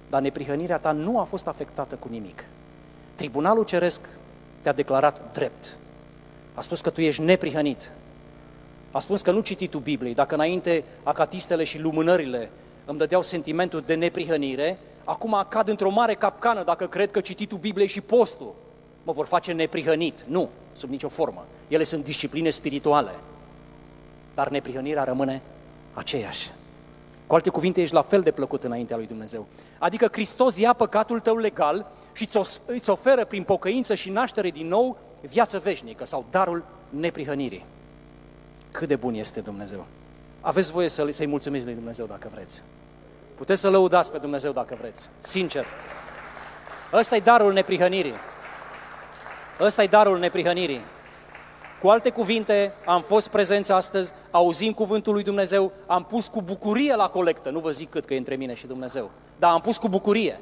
Speaker 1: Dar neprihănirea ta nu a fost afectată cu nimic. Tribunalul Ceresc te-a declarat drept. A spus că tu ești neprihănit. A spus că nu citi tu Bibliei. Dacă înainte acatistele și lumânările îmi dădeau sentimentul de neprihănire, acum cad într-o mare capcană dacă cred că cititul Bibliei și postul mă vor face neprihănit. Nu, sub nicio formă. Ele sunt discipline spirituale. Dar neprihănirea rămâne aceeași. Cu alte cuvinte, ești la fel de plăcut înaintea lui Dumnezeu. Adică Hristos ia păcatul tău legal și îți oferă prin pocăință și naștere din nou viață veșnică sau darul neprihănirii. Cât de bun este Dumnezeu. Aveți voie să, să-i mulțumiți lui Dumnezeu dacă vreți. Puteți să lăudați pe Dumnezeu dacă vreți. Sincer. Ăsta e darul neprihănirii. Ăsta e darul neprihănirii. Cu alte cuvinte, am fost prezenți astăzi, auzim cuvântul lui Dumnezeu, am pus cu bucurie la colectă, nu vă zic cât că e între mine și Dumnezeu, dar am pus cu bucurie.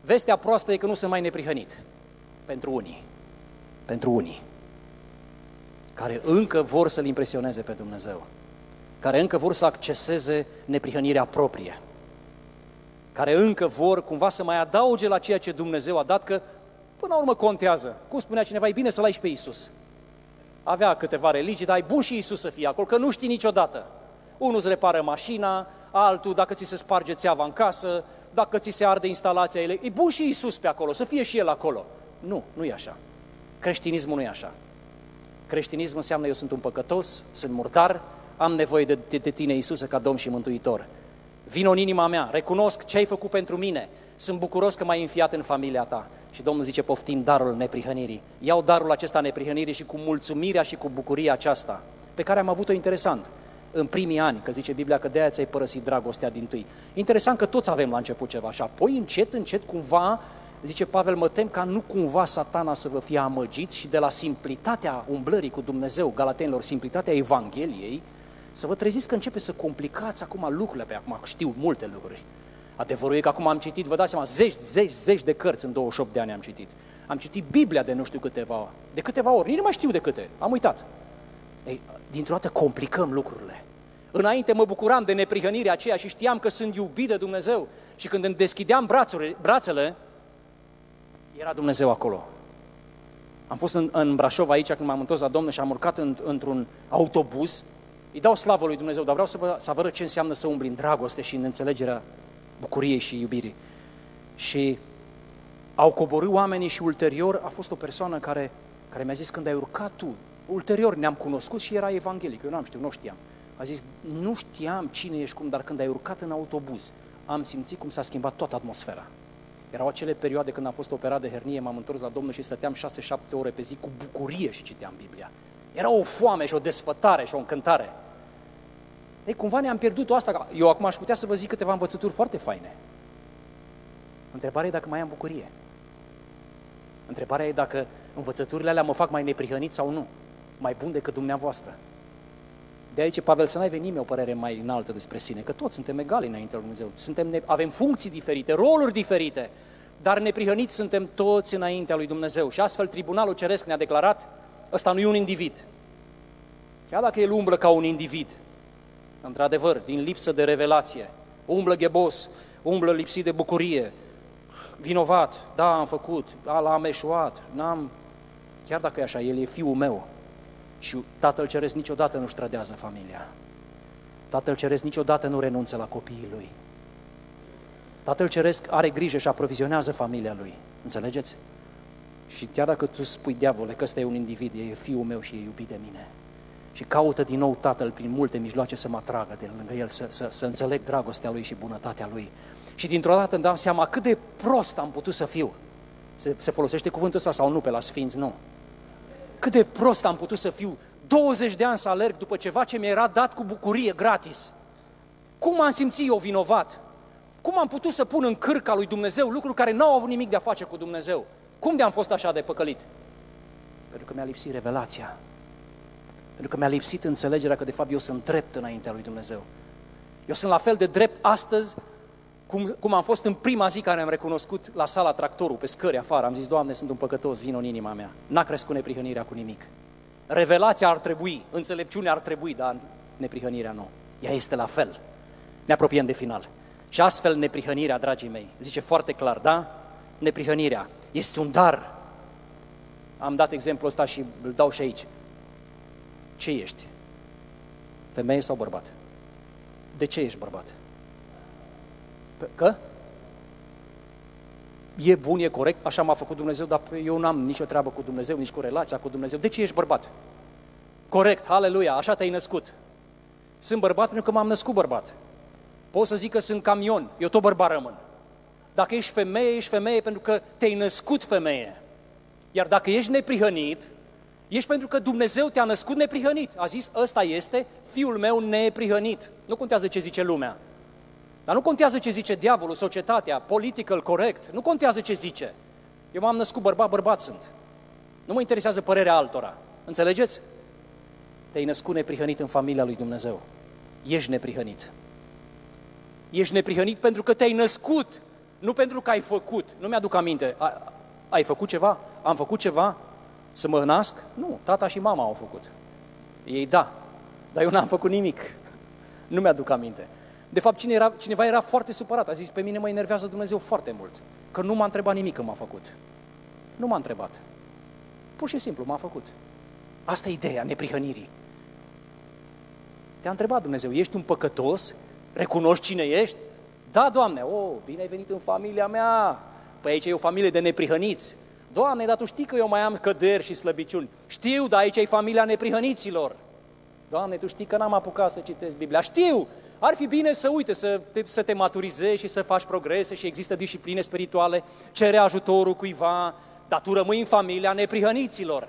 Speaker 1: Vestea proastă e că nu sunt mai neprihănit. Pentru unii. Pentru unii. Care încă vor să-L impresioneze pe Dumnezeu. Care încă vor să acceseze neprihănirea proprie. Care încă vor cumva să mai adauge la ceea ce Dumnezeu a dat, că până la urmă contează. Cum spunea cineva, e bine să-L ai și pe Isus avea câteva religii, dar e bun și Isus să fie acolo, că nu știi niciodată. Unul îți repară mașina, altul dacă ți se sparge țeava în casă, dacă ți se arde instalația, e bun și Isus pe acolo, să fie și El acolo. Nu, nu e așa. Creștinismul nu e așa. Creștinismul înseamnă eu sunt un păcătos, sunt murdar, am nevoie de, de, de tine, Iisuse, ca Domn și Mântuitor. Vino în inima mea, recunosc ce ai făcut pentru mine, sunt bucuros că m-ai înfiat în familia ta. Și Domnul zice, poftim darul neprihănirii. Iau darul acesta neprihănirii și cu mulțumirea și cu bucuria aceasta, pe care am avut-o interesant în primii ani, că zice Biblia că de aia ți-ai părăsit dragostea din tâi. Interesant că toți avem la început ceva și apoi încet, încet, cumva, zice Pavel, mă tem ca nu cumva satana să vă fie amăgit și de la simplitatea umblării cu Dumnezeu, Galatenilor, simplitatea Evangheliei, să vă treziți că începe să complicați acum lucrurile, pe acum știu multe lucruri. Adevărul e că acum am citit, vă dați seama, zeci, zeci, zeci de cărți în 28 de ani am citit. Am citit Biblia de nu știu câteva, de câteva ori, nici nu mai știu de câte, am uitat. Ei, dintr-o dată complicăm lucrurile. Înainte mă bucuram de neprihănirea aceea și știam că sunt iubit de Dumnezeu. Și când îmi deschideam brațele, brațele, era Dumnezeu acolo. Am fost în, în Brașov aici când m-am întors la Domnul și am urcat în, într-un autobuz. Îi dau slavă lui Dumnezeu, dar vreau să vă, să vă arăt ce înseamnă să umbli în dragoste și în înțelegerea bucuriei și iubirii. Și au coborât oamenii și ulterior a fost o persoană care, care mi-a zis când ai urcat tu, ulterior ne-am cunoscut și era evanghelic, eu n-am știut, nu știam. A zis, nu știam cine ești cum, dar când ai urcat în autobuz, am simțit cum s-a schimbat toată atmosfera. Erau acele perioade când am fost operat de hernie, m-am întors la Domnul și stăteam 6-7 ore pe zi cu bucurie și citeam Biblia. Era o foame și o desfătare și o încântare. Ei, cumva ne-am pierdut-o asta. Eu acum aș putea să vă zic câteva învățături foarte faine. Întrebarea e dacă mai am bucurie. Întrebarea e dacă învățăturile alea mă fac mai neprihănit sau nu. Mai bun decât dumneavoastră. De aici Pavel să n-ai venit o părere mai înaltă despre sine, că toți suntem egali înaintea lui Dumnezeu. Suntem, avem funcții diferite, roluri diferite, dar neprihăniți suntem toți înaintea lui Dumnezeu. Și astfel Tribunalul Ceresc ne-a declarat, ăsta nu e un individ. Chiar dacă el umblă ca un individ, într-adevăr, din lipsă de revelație, umblă ghebos, umblă lipsit de bucurie, vinovat, da, am făcut, da, l-am eșuat, n-am... Chiar dacă e așa, el e fiul meu, și Tatăl Ceresc niciodată nu-și trădează familia. Tatăl Ceresc niciodată nu renunță la copiii lui. Tatăl Ceresc are grijă și aprovizionează familia lui. Înțelegeți? Și chiar dacă tu spui, diavole, că ăsta e un individ, e fiul meu și e iubit de mine, și caută din nou Tatăl prin multe mijloace să mă atragă de lângă El, să, să, să înțeleg dragostea Lui și bunătatea Lui. Și dintr-o dată îmi dau seama cât de prost am putut să fiu. Se, se folosește cuvântul ăsta sau nu pe la Sfinți? Nu. Cât de prost am putut să fiu 20 de ani să alerg după ceva ce mi-era dat cu bucurie, gratis. Cum am simțit eu vinovat? Cum am putut să pun în cârca lui Dumnezeu lucruri care n-au avut nimic de a face cu Dumnezeu? Cum de am fost așa de păcălit? Pentru că mi-a lipsit revelația. Pentru că mi-a lipsit înțelegerea că de fapt eu sunt drept înaintea lui Dumnezeu. Eu sunt la fel de drept astăzi cum, cum am fost în prima zi care am recunoscut la sala tractorul, pe scări afară, am zis, Doamne, sunt un păcătos, vin în inima mea. N-a crescut neprihănirea cu nimic. Revelația ar trebui, înțelepciunea ar trebui, dar neprihănirea nu. Ea este la fel. Ne apropiem de final. Și astfel neprihănirea, dragii mei, zice foarte clar, da? Neprihănirea este un dar. Am dat exemplul ăsta și îl dau și aici. Ce ești? Femeie sau bărbat? De ce ești bărbat? Că? E bun, e corect, așa m-a făcut Dumnezeu, dar eu n-am nicio treabă cu Dumnezeu, nici cu relația cu Dumnezeu. De ce ești bărbat? Corect, aleluia, așa te-ai născut. Sunt bărbat pentru că m-am născut bărbat. Pot să zic că sunt camion, eu tot bărbat rămân. Dacă ești femeie, ești femeie pentru că te-ai născut femeie. Iar dacă ești neprihănit, ești pentru că Dumnezeu te-a născut neprihănit. A zis, ăsta este fiul meu neprihănit. Nu contează ce zice lumea. Dar nu contează ce zice diavolul, societatea, political corect, nu contează ce zice. Eu m-am născut bărbat, bărbat sunt. Nu mă interesează părerea altora. Înțelegeți? Te-ai născut neprihănit în familia lui Dumnezeu. Ești neprihănit. Ești neprihănit pentru că te-ai născut, nu pentru că ai făcut. Nu mi-aduc aminte. A, ai făcut ceva? Am făcut ceva? Să mă nasc? Nu, tata și mama au făcut. Ei da, dar eu n-am făcut nimic. Nu mi-aduc aminte. De fapt, cine era, cineva era foarte supărat. A zis, pe mine mă enervează Dumnezeu foarte mult. Că nu m-a întrebat nimic când m-a făcut. Nu m-a întrebat. Pur și simplu m-a făcut. Asta e ideea neprihănirii. Te-a întrebat Dumnezeu, ești un păcătos? Recunoști cine ești? Da, Doamne, oh, bine ai venit în familia mea. Păi aici e o familie de neprihăniți. Doamne, dar tu știi că eu mai am căderi și slăbiciuni. Știu, dar aici e familia neprihăniților. Doamne, tu știi că n-am apucat să citesc Biblia. Știu, ar fi bine să uite, să te, să te maturizezi și să faci progrese și există discipline spirituale, cere ajutorul cuiva, dar tu rămâi în familia neprihăniților.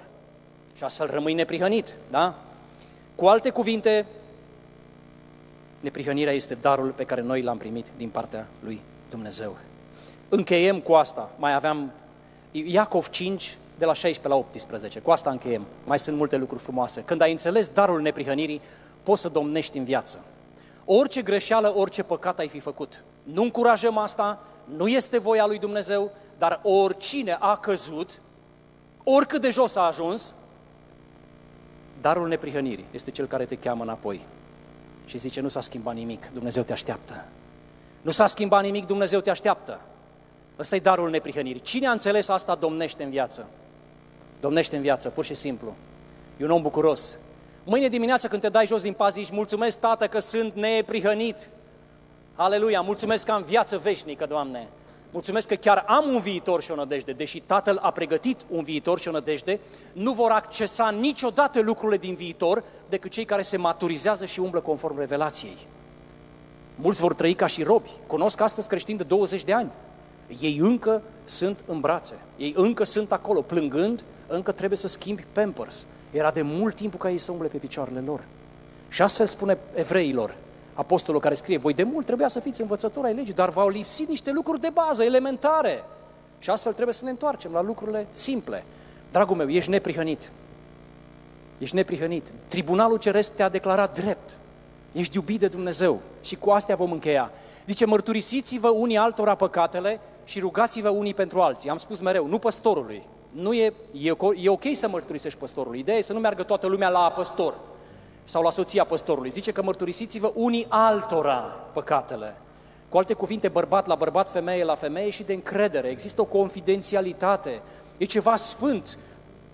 Speaker 1: Și astfel rămâi neprihănit, da? Cu alte cuvinte, neprihănirea este darul pe care noi l-am primit din partea lui Dumnezeu. Încheiem cu asta. Mai aveam Iacov 5, de la 16 la 18. Cu asta încheiem. Mai sunt multe lucruri frumoase. Când ai înțeles darul neprihănirii, poți să domnești în viață. Orice greșeală, orice păcat ai fi făcut. Nu încurajăm asta, nu este voia lui Dumnezeu, dar oricine a căzut, oricât de jos a ajuns, darul neprihănirii este cel care te cheamă înapoi. Și zice, nu s-a schimbat nimic, Dumnezeu te așteaptă. Nu s-a schimbat nimic, Dumnezeu te așteaptă. Ăsta e darul neprihănirii. Cine a înțeles asta domnește în viață. domnește în viață, pur și simplu. E un om bucuros. Mâine dimineață când te dai jos din pas, zici, mulțumesc, Tată, că sunt neprihănit. Aleluia, mulțumesc că am viață veșnică, Doamne. Mulțumesc că chiar am un viitor și o nădejde, deși Tatăl a pregătit un viitor și o nădejde, nu vor accesa niciodată lucrurile din viitor decât cei care se maturizează și umblă conform revelației. Mulți vor trăi ca și robi. Cunosc astăzi creștini de 20 de ani. Ei încă sunt în brațe. Ei încă sunt acolo, plângând, încă trebuie să schimbi pampers. Era de mult timp ca ei să umble pe picioarele lor. Și astfel spune evreilor, apostolul care scrie, voi de mult trebuia să fiți învățători ai legii, dar v-au lipsit niște lucruri de bază, elementare. Și astfel trebuie să ne întoarcem la lucrurile simple. Dragul meu, ești neprihănit. Ești neprihănit. Tribunalul Ceresc te-a declarat drept. Ești iubit de Dumnezeu. Și cu astea vom încheia. Zice, mărturisiți-vă unii altora păcatele și rugați-vă unii pentru alții. Am spus mereu, nu păstorului. Nu e, e, e ok să mărturisești păstorului. Ideea e să nu meargă toată lumea la păstor sau la soția păstorului. Zice că mărturisiți-vă unii altora păcatele. Cu alte cuvinte, bărbat la bărbat, femeie la femeie și de încredere. Există o confidențialitate. E ceva sfânt.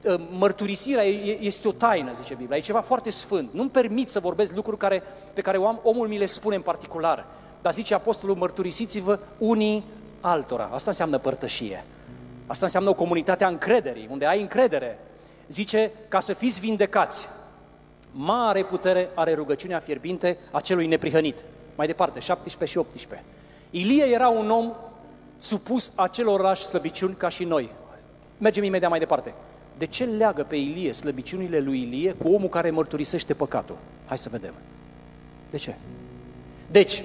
Speaker 1: Ă, mărturisirea este o taină, zice Biblia. E ceva foarte sfânt. Nu-mi permit să vorbesc lucruri care, pe care omul mi le spune în particular. Dar zice Apostolul, mărturisiți-vă unii altora. Asta înseamnă părtășie. Asta înseamnă o comunitate a încrederii, unde ai încredere. Zice, ca să fiți vindecați. Mare putere are rugăciunea fierbinte a celui neprihănit. Mai departe, 17 și 18. Ilie era un om supus acelorași slăbiciuni ca și noi. Mergem imediat mai departe. De ce leagă pe Ilie slăbiciunile lui Ilie cu omul care mărturisește păcatul? Hai să vedem. De ce? Deci,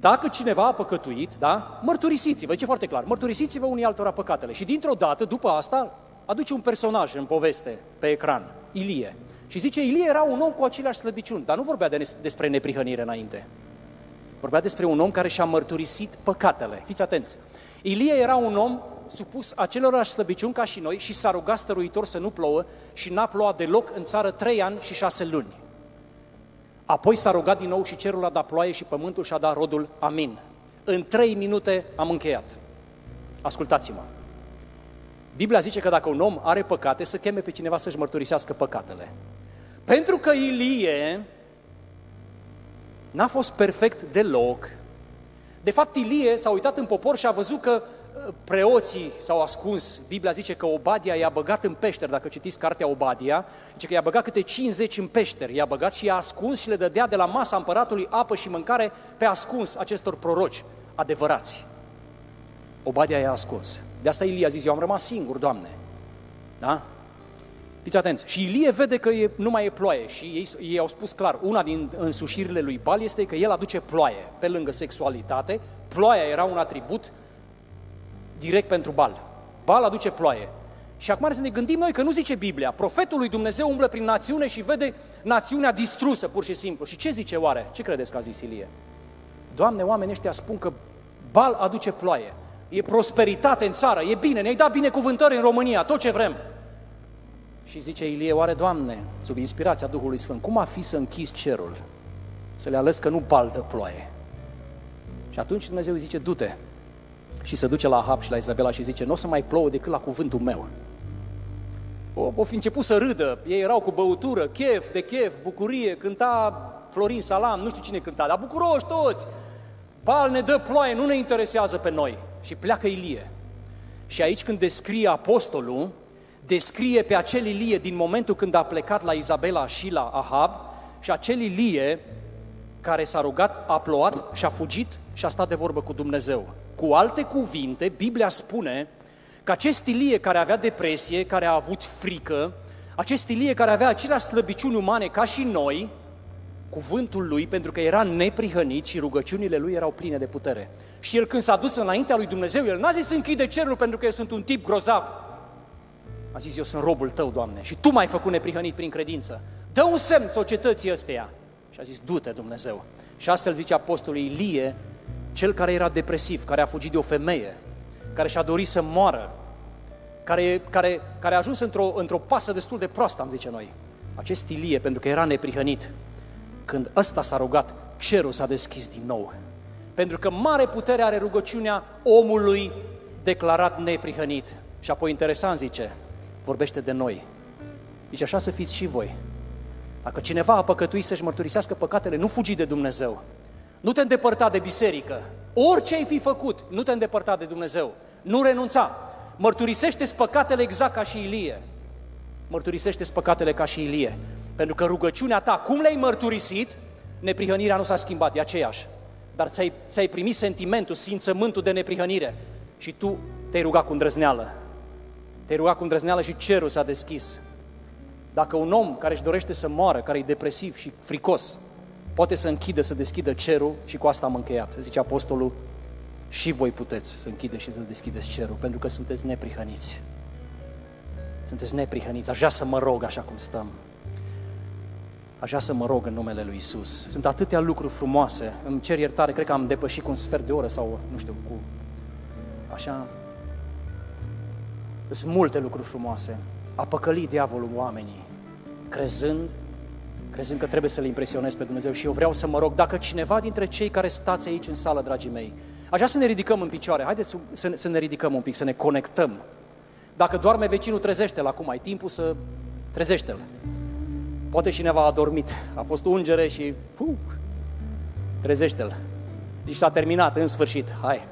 Speaker 1: dacă cineva a păcătuit, da, mărturisiți-vă, ce foarte clar, mărturisiți-vă unii altora păcatele. Și dintr-o dată, după asta, aduce un personaj în poveste, pe ecran, Ilie. Și zice, Ilie era un om cu aceleași slăbiciuni, dar nu vorbea de, despre neprihănire înainte. Vorbea despre un om care și-a mărturisit păcatele. Fiți atenți! Ilie era un om supus acelorași slăbiciuni ca și noi și s-a rugat stăruitor să nu plouă și n-a plouat deloc în țară trei ani și șase luni. Apoi s-a rugat din nou și cerul a dat ploaie și pământul și-a dat rodul. Amin. În trei minute am încheiat. Ascultați-mă. Biblia zice că dacă un om are păcate, să cheme pe cineva să-și mărturisească păcatele. Pentru că Ilie n-a fost perfect deloc. De fapt, Ilie s-a uitat în popor și a văzut că preoții s-au ascuns. Biblia zice că Obadia i-a băgat în peșteri, dacă citiți cartea Obadia, zice că i-a băgat câte 50 în peșteri, i-a băgat și i-a ascuns și le dădea de la masa împăratului apă și mâncare pe ascuns acestor proroci adevărați. Obadia i-a ascuns. De asta Ilie a zis, eu am rămas singur, Doamne. Da? Fiți atenți. Și Ilie vede că e, nu mai e ploaie și ei, ei au spus clar, una din însușirile lui Bal este că el aduce ploaie. Pe lângă sexualitate, ploaia era un atribut direct pentru Bal. Bal aduce ploaie. Și acum să ne gândim noi că nu zice Biblia. Profetul lui Dumnezeu umblă prin națiune și vede națiunea distrusă, pur și simplu. Și ce zice oare? Ce credeți că a zis Ilie? Doamne, oamenii ăștia spun că Bal aduce ploaie. E prosperitate în țară, e bine, ne-ai dat binecuvântări în România, tot ce vrem. Și zice Ilie, oare, Doamne, sub inspirația Duhului Sfânt, cum a fi să închizi cerul? Să le ales că nu baldă ploaie. Și atunci Dumnezeu zice, du-te, și se duce la Ahab și la Izabela și zice, nu o să mai plouă decât la cuvântul meu. O, o fi început să râdă, ei erau cu băutură, chef de chef, bucurie, cânta Florin Salam, nu știu cine cânta, dar bucuroși toți. Bal ne dă ploaie, nu ne interesează pe noi. Și pleacă Ilie. Și aici când descrie apostolul, descrie pe acel Ilie din momentul când a plecat la Izabela și la Ahab și acel Ilie care s-a rugat, a plouat și a fugit și a stat de vorbă cu Dumnezeu. Cu alte cuvinte, Biblia spune că acest Ilie care avea depresie, care a avut frică, acest Ilie care avea aceleași slăbiciuni umane ca și noi, cuvântul lui, pentru că era neprihănit și rugăciunile lui erau pline de putere. Și el când s-a dus înaintea lui Dumnezeu, el n-a zis închide cerul pentru că eu sunt un tip grozav. A zis, eu sunt robul tău, Doamne, și tu m-ai făcut neprihănit prin credință. Dă un semn societății ăsteia. Și a zis, du-te, Dumnezeu. Și astfel zice apostolul Ilie, cel care era depresiv, care a fugit de o femeie, care și-a dorit să moară, care, care, care a ajuns într-o, într-o pasă destul de proastă, am zice noi. Acest Ilie, pentru că era neprihănit, când ăsta s-a rugat, cerul s-a deschis din nou. Pentru că mare putere are rugăciunea omului declarat neprihănit. Și apoi interesant zice, vorbește de noi. Deci așa să fiți și voi. Dacă cineva a păcătuit să-și mărturisească păcatele, nu fugi de Dumnezeu. Nu te îndepărta de biserică. Orice ai fi făcut, nu te îndepărta de Dumnezeu. Nu renunța. mărturisește păcatele exact ca și Ilie. mărturisește păcatele ca și Ilie. Pentru că rugăciunea ta, cum le-ai mărturisit, neprihănirea nu s-a schimbat, e aceeași. Dar ți-ai, ți-ai primit sentimentul, simțământul de neprihănire și tu te-ai rugat cu îndrăzneală. Te-ai rugat cu îndrăzneală și cerul s-a deschis. Dacă un om care își dorește să moară, care e depresiv și fricos, poate să închidă, să deschidă cerul și cu asta am încheiat. Zice apostolul, și voi puteți să închideți și să deschideți cerul, pentru că sunteți neprihăniți. Sunteți neprihăniți. Aș vrea să mă rog așa cum stăm. Aș vrea să mă rog în numele Lui Isus. Sunt atâtea lucruri frumoase. Îmi cer iertare, cred că am depășit cu un sfert de oră sau, nu știu, cu... Așa... Sunt multe lucruri frumoase. A păcălit diavolul oamenii, crezând, crezând că trebuie să-L impresionez pe Dumnezeu. Și eu vreau să mă rog, dacă cineva dintre cei care stați aici în sală, dragii mei, aș vrea să ne ridicăm în picioare, haideți să, să ne ridicăm un pic, să ne conectăm. Dacă doarme vecinul, trezește-l acum, ai timpul să trezește-l. Poate cineva a dormit, a fost ungere și puh, trezește-l. Deci s-a terminat, în sfârșit, hai,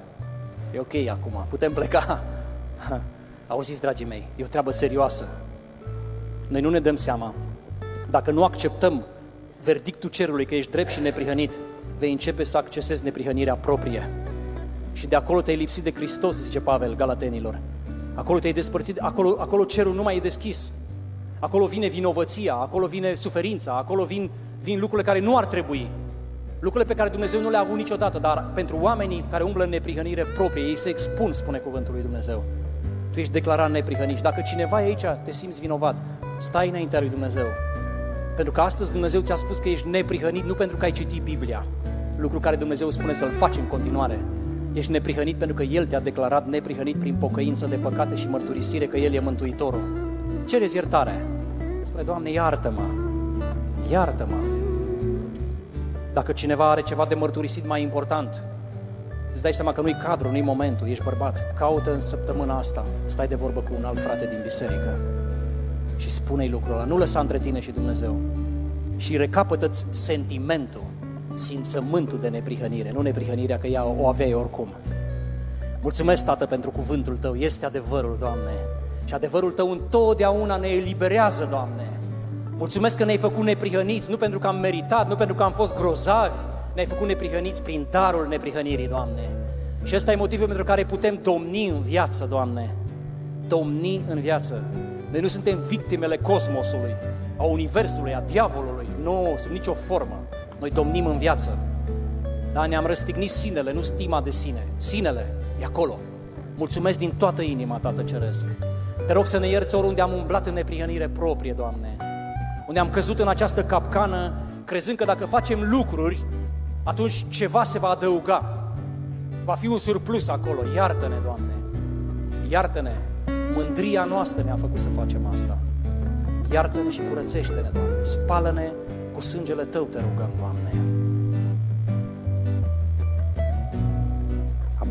Speaker 1: e ok acum, putem pleca. Auziți, dragii mei, e o treabă serioasă. Noi nu ne dăm seama. Dacă nu acceptăm verdictul cerului că ești drept și neprihănit, vei începe să accesezi neprihănirea proprie. Și de acolo te-ai lipsit de Hristos, zice Pavel Galatenilor. Acolo te-ai despărțit, acolo, acolo cerul nu mai e deschis. Acolo vine vinovăția, acolo vine suferința, acolo vin, vin lucrurile care nu ar trebui. Lucrurile pe care Dumnezeu nu le-a avut niciodată, dar pentru oamenii care umblă în neprihănire proprie, ei se expun, spune cuvântul lui Dumnezeu. Tu ești declarat neprihănit și dacă cineva e aici, te simți vinovat, stai înaintea lui Dumnezeu. Pentru că astăzi Dumnezeu ți-a spus că ești neprihănit nu pentru că ai citit Biblia, lucru care Dumnezeu spune să-l faci în continuare. Ești neprihănit pentru că El te-a declarat neprihănit prin pocăință de păcate și mărturisire că El e Mântuitorul. Cereți iertare. Spune, Doamne, iartă-mă, iartă-mă. Dacă cineva are ceva de mărturisit mai important, îți dai seama că nu-i cadru, nu-i momentul, ești bărbat, caută în săptămâna asta, stai de vorbă cu un alt frate din biserică și spune-i lucrul ăla, nu lăsa între tine și Dumnezeu. Și recapătă sentimentul, simțământul de neprihănire, nu neprihănirea că ea o aveai oricum. Mulțumesc, Tată, pentru cuvântul Tău, este adevărul, Doamne. Și adevărul Tău întotdeauna ne eliberează, Doamne. Mulțumesc că ne-ai făcut neprihăniți, nu pentru că am meritat, nu pentru că am fost grozavi, ne-ai făcut neprihăniți prin darul neprihănirii, Doamne. Și ăsta e motivul pentru care putem domni în viață, Doamne. Domni în viață. Noi nu suntem victimele cosmosului, a universului, a diavolului. Nu, sub nicio formă. Noi domnim în viață. Dar ne-am răstignit sinele, nu stima de sine. Sinele e acolo. Mulțumesc din toată inima, Tată Ceresc. Te rog să ne ierți oriunde am umblat în neprihănire proprie, Doamne. Unde am căzut în această capcană, crezând că dacă facem lucruri, atunci ceva se va adăuga. Va fi un surplus acolo. Iartă-ne, Doamne. Iartă-ne. Mândria noastră ne-a făcut să facem asta. Iartă-ne și curățește-ne, Doamne. Spală-ne cu sângele Tău, te rugăm, Doamne.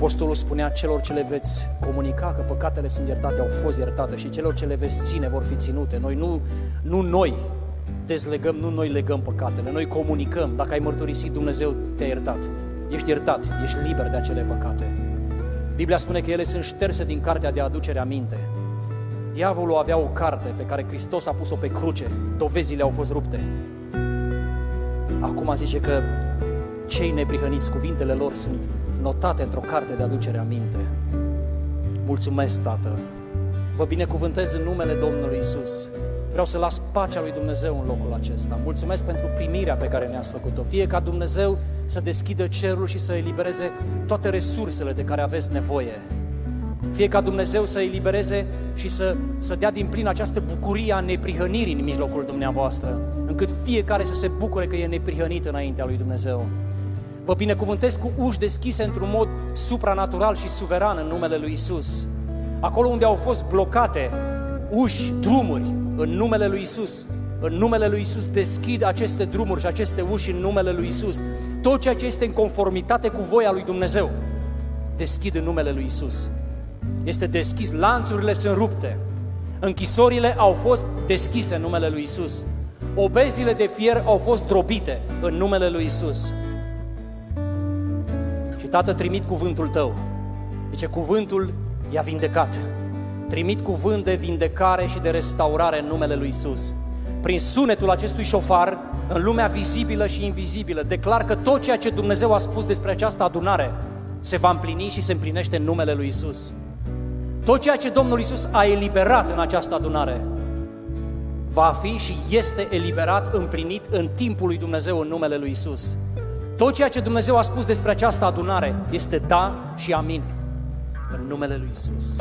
Speaker 1: Apostolul spunea celor ce le veți comunica că păcatele sunt iertate, au fost iertate și celor ce le veți ține vor fi ținute. Noi nu, nu noi dezlegăm, nu noi legăm păcatele, noi comunicăm. Dacă ai mărturisit, Dumnezeu te-a iertat. Ești iertat, ești liber de acele păcate. Biblia spune că ele sunt șterse din cartea de aducere aminte. Diavolul avea o carte pe care Hristos a pus-o pe cruce, dovezile au fost rupte. Acum zice că cei neprihăniți, cuvintele lor sunt notate într-o carte de aducere aminte. Mulțumesc, Tată! Vă binecuvântez în numele Domnului Isus. Vreau să las pacea lui Dumnezeu în locul acesta. Mulțumesc pentru primirea pe care ne-ați făcut-o. Fie ca Dumnezeu să deschidă cerul și să elibereze toate resursele de care aveți nevoie. Fie ca Dumnezeu să elibereze și să, să dea din plin această bucurie a neprihănirii în mijlocul dumneavoastră, încât fiecare să se bucure că e neprihănit înaintea lui Dumnezeu. Vă binecuvântez cu uși deschise într-un mod supranatural și suveran în numele Lui Isus. Acolo unde au fost blocate uși, drumuri, în numele Lui Isus, în numele Lui Isus deschid aceste drumuri și aceste uși în numele Lui Isus. Tot ceea ce este în conformitate cu voia Lui Dumnezeu, deschid în numele Lui Isus. Este deschis, lanțurile sunt rupte. Închisorile au fost deschise în numele lui Isus. Obezile de fier au fost drobite în numele lui Isus. Și Tată, trimit cuvântul Tău. Zice, cuvântul i-a vindecat. Trimit cuvânt de vindecare și de restaurare în numele lui Isus. Prin sunetul acestui șofar, în lumea vizibilă și invizibilă, declar că tot ceea ce Dumnezeu a spus despre această adunare se va împlini și se împlinește în numele lui Isus. Tot ceea ce Domnul Isus a eliberat în această adunare va fi și este eliberat, împlinit în timpul lui Dumnezeu în numele lui Isus. Tot ceea ce Dumnezeu a spus despre această adunare este da și amin în numele lui Isus.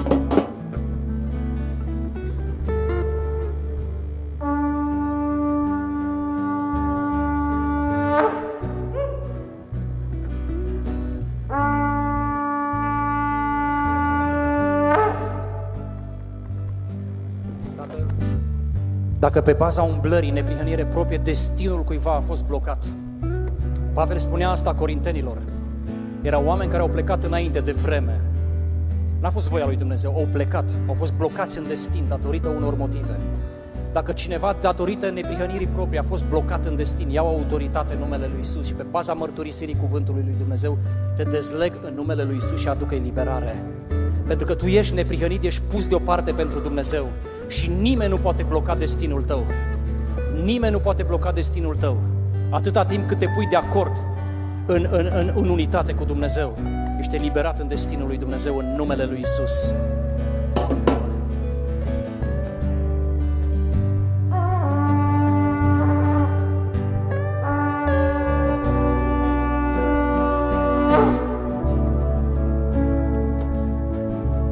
Speaker 1: Dacă pe baza umblării, neprihănire proprie, destinul cuiva a fost blocat. Pavel spunea asta corintenilor. Erau oameni care au plecat înainte de vreme. N-a fost voia lui Dumnezeu, au plecat, au fost blocați în destin datorită unor motive. Dacă cineva, datorită neprihănirii proprii, a fost blocat în destin, iau autoritate în numele lui Isus și pe baza mărturisirii cuvântului lui Dumnezeu, te dezleg în numele lui Isus și aduc eliberare. Pentru că tu ești neprihănit, ești pus deoparte pentru Dumnezeu și nimeni nu poate bloca destinul tău. Nimeni nu poate bloca destinul tău. Atâta timp cât te pui de acord în, în, în, în unitate cu Dumnezeu, ești eliberat în destinul lui Dumnezeu în numele lui Isus.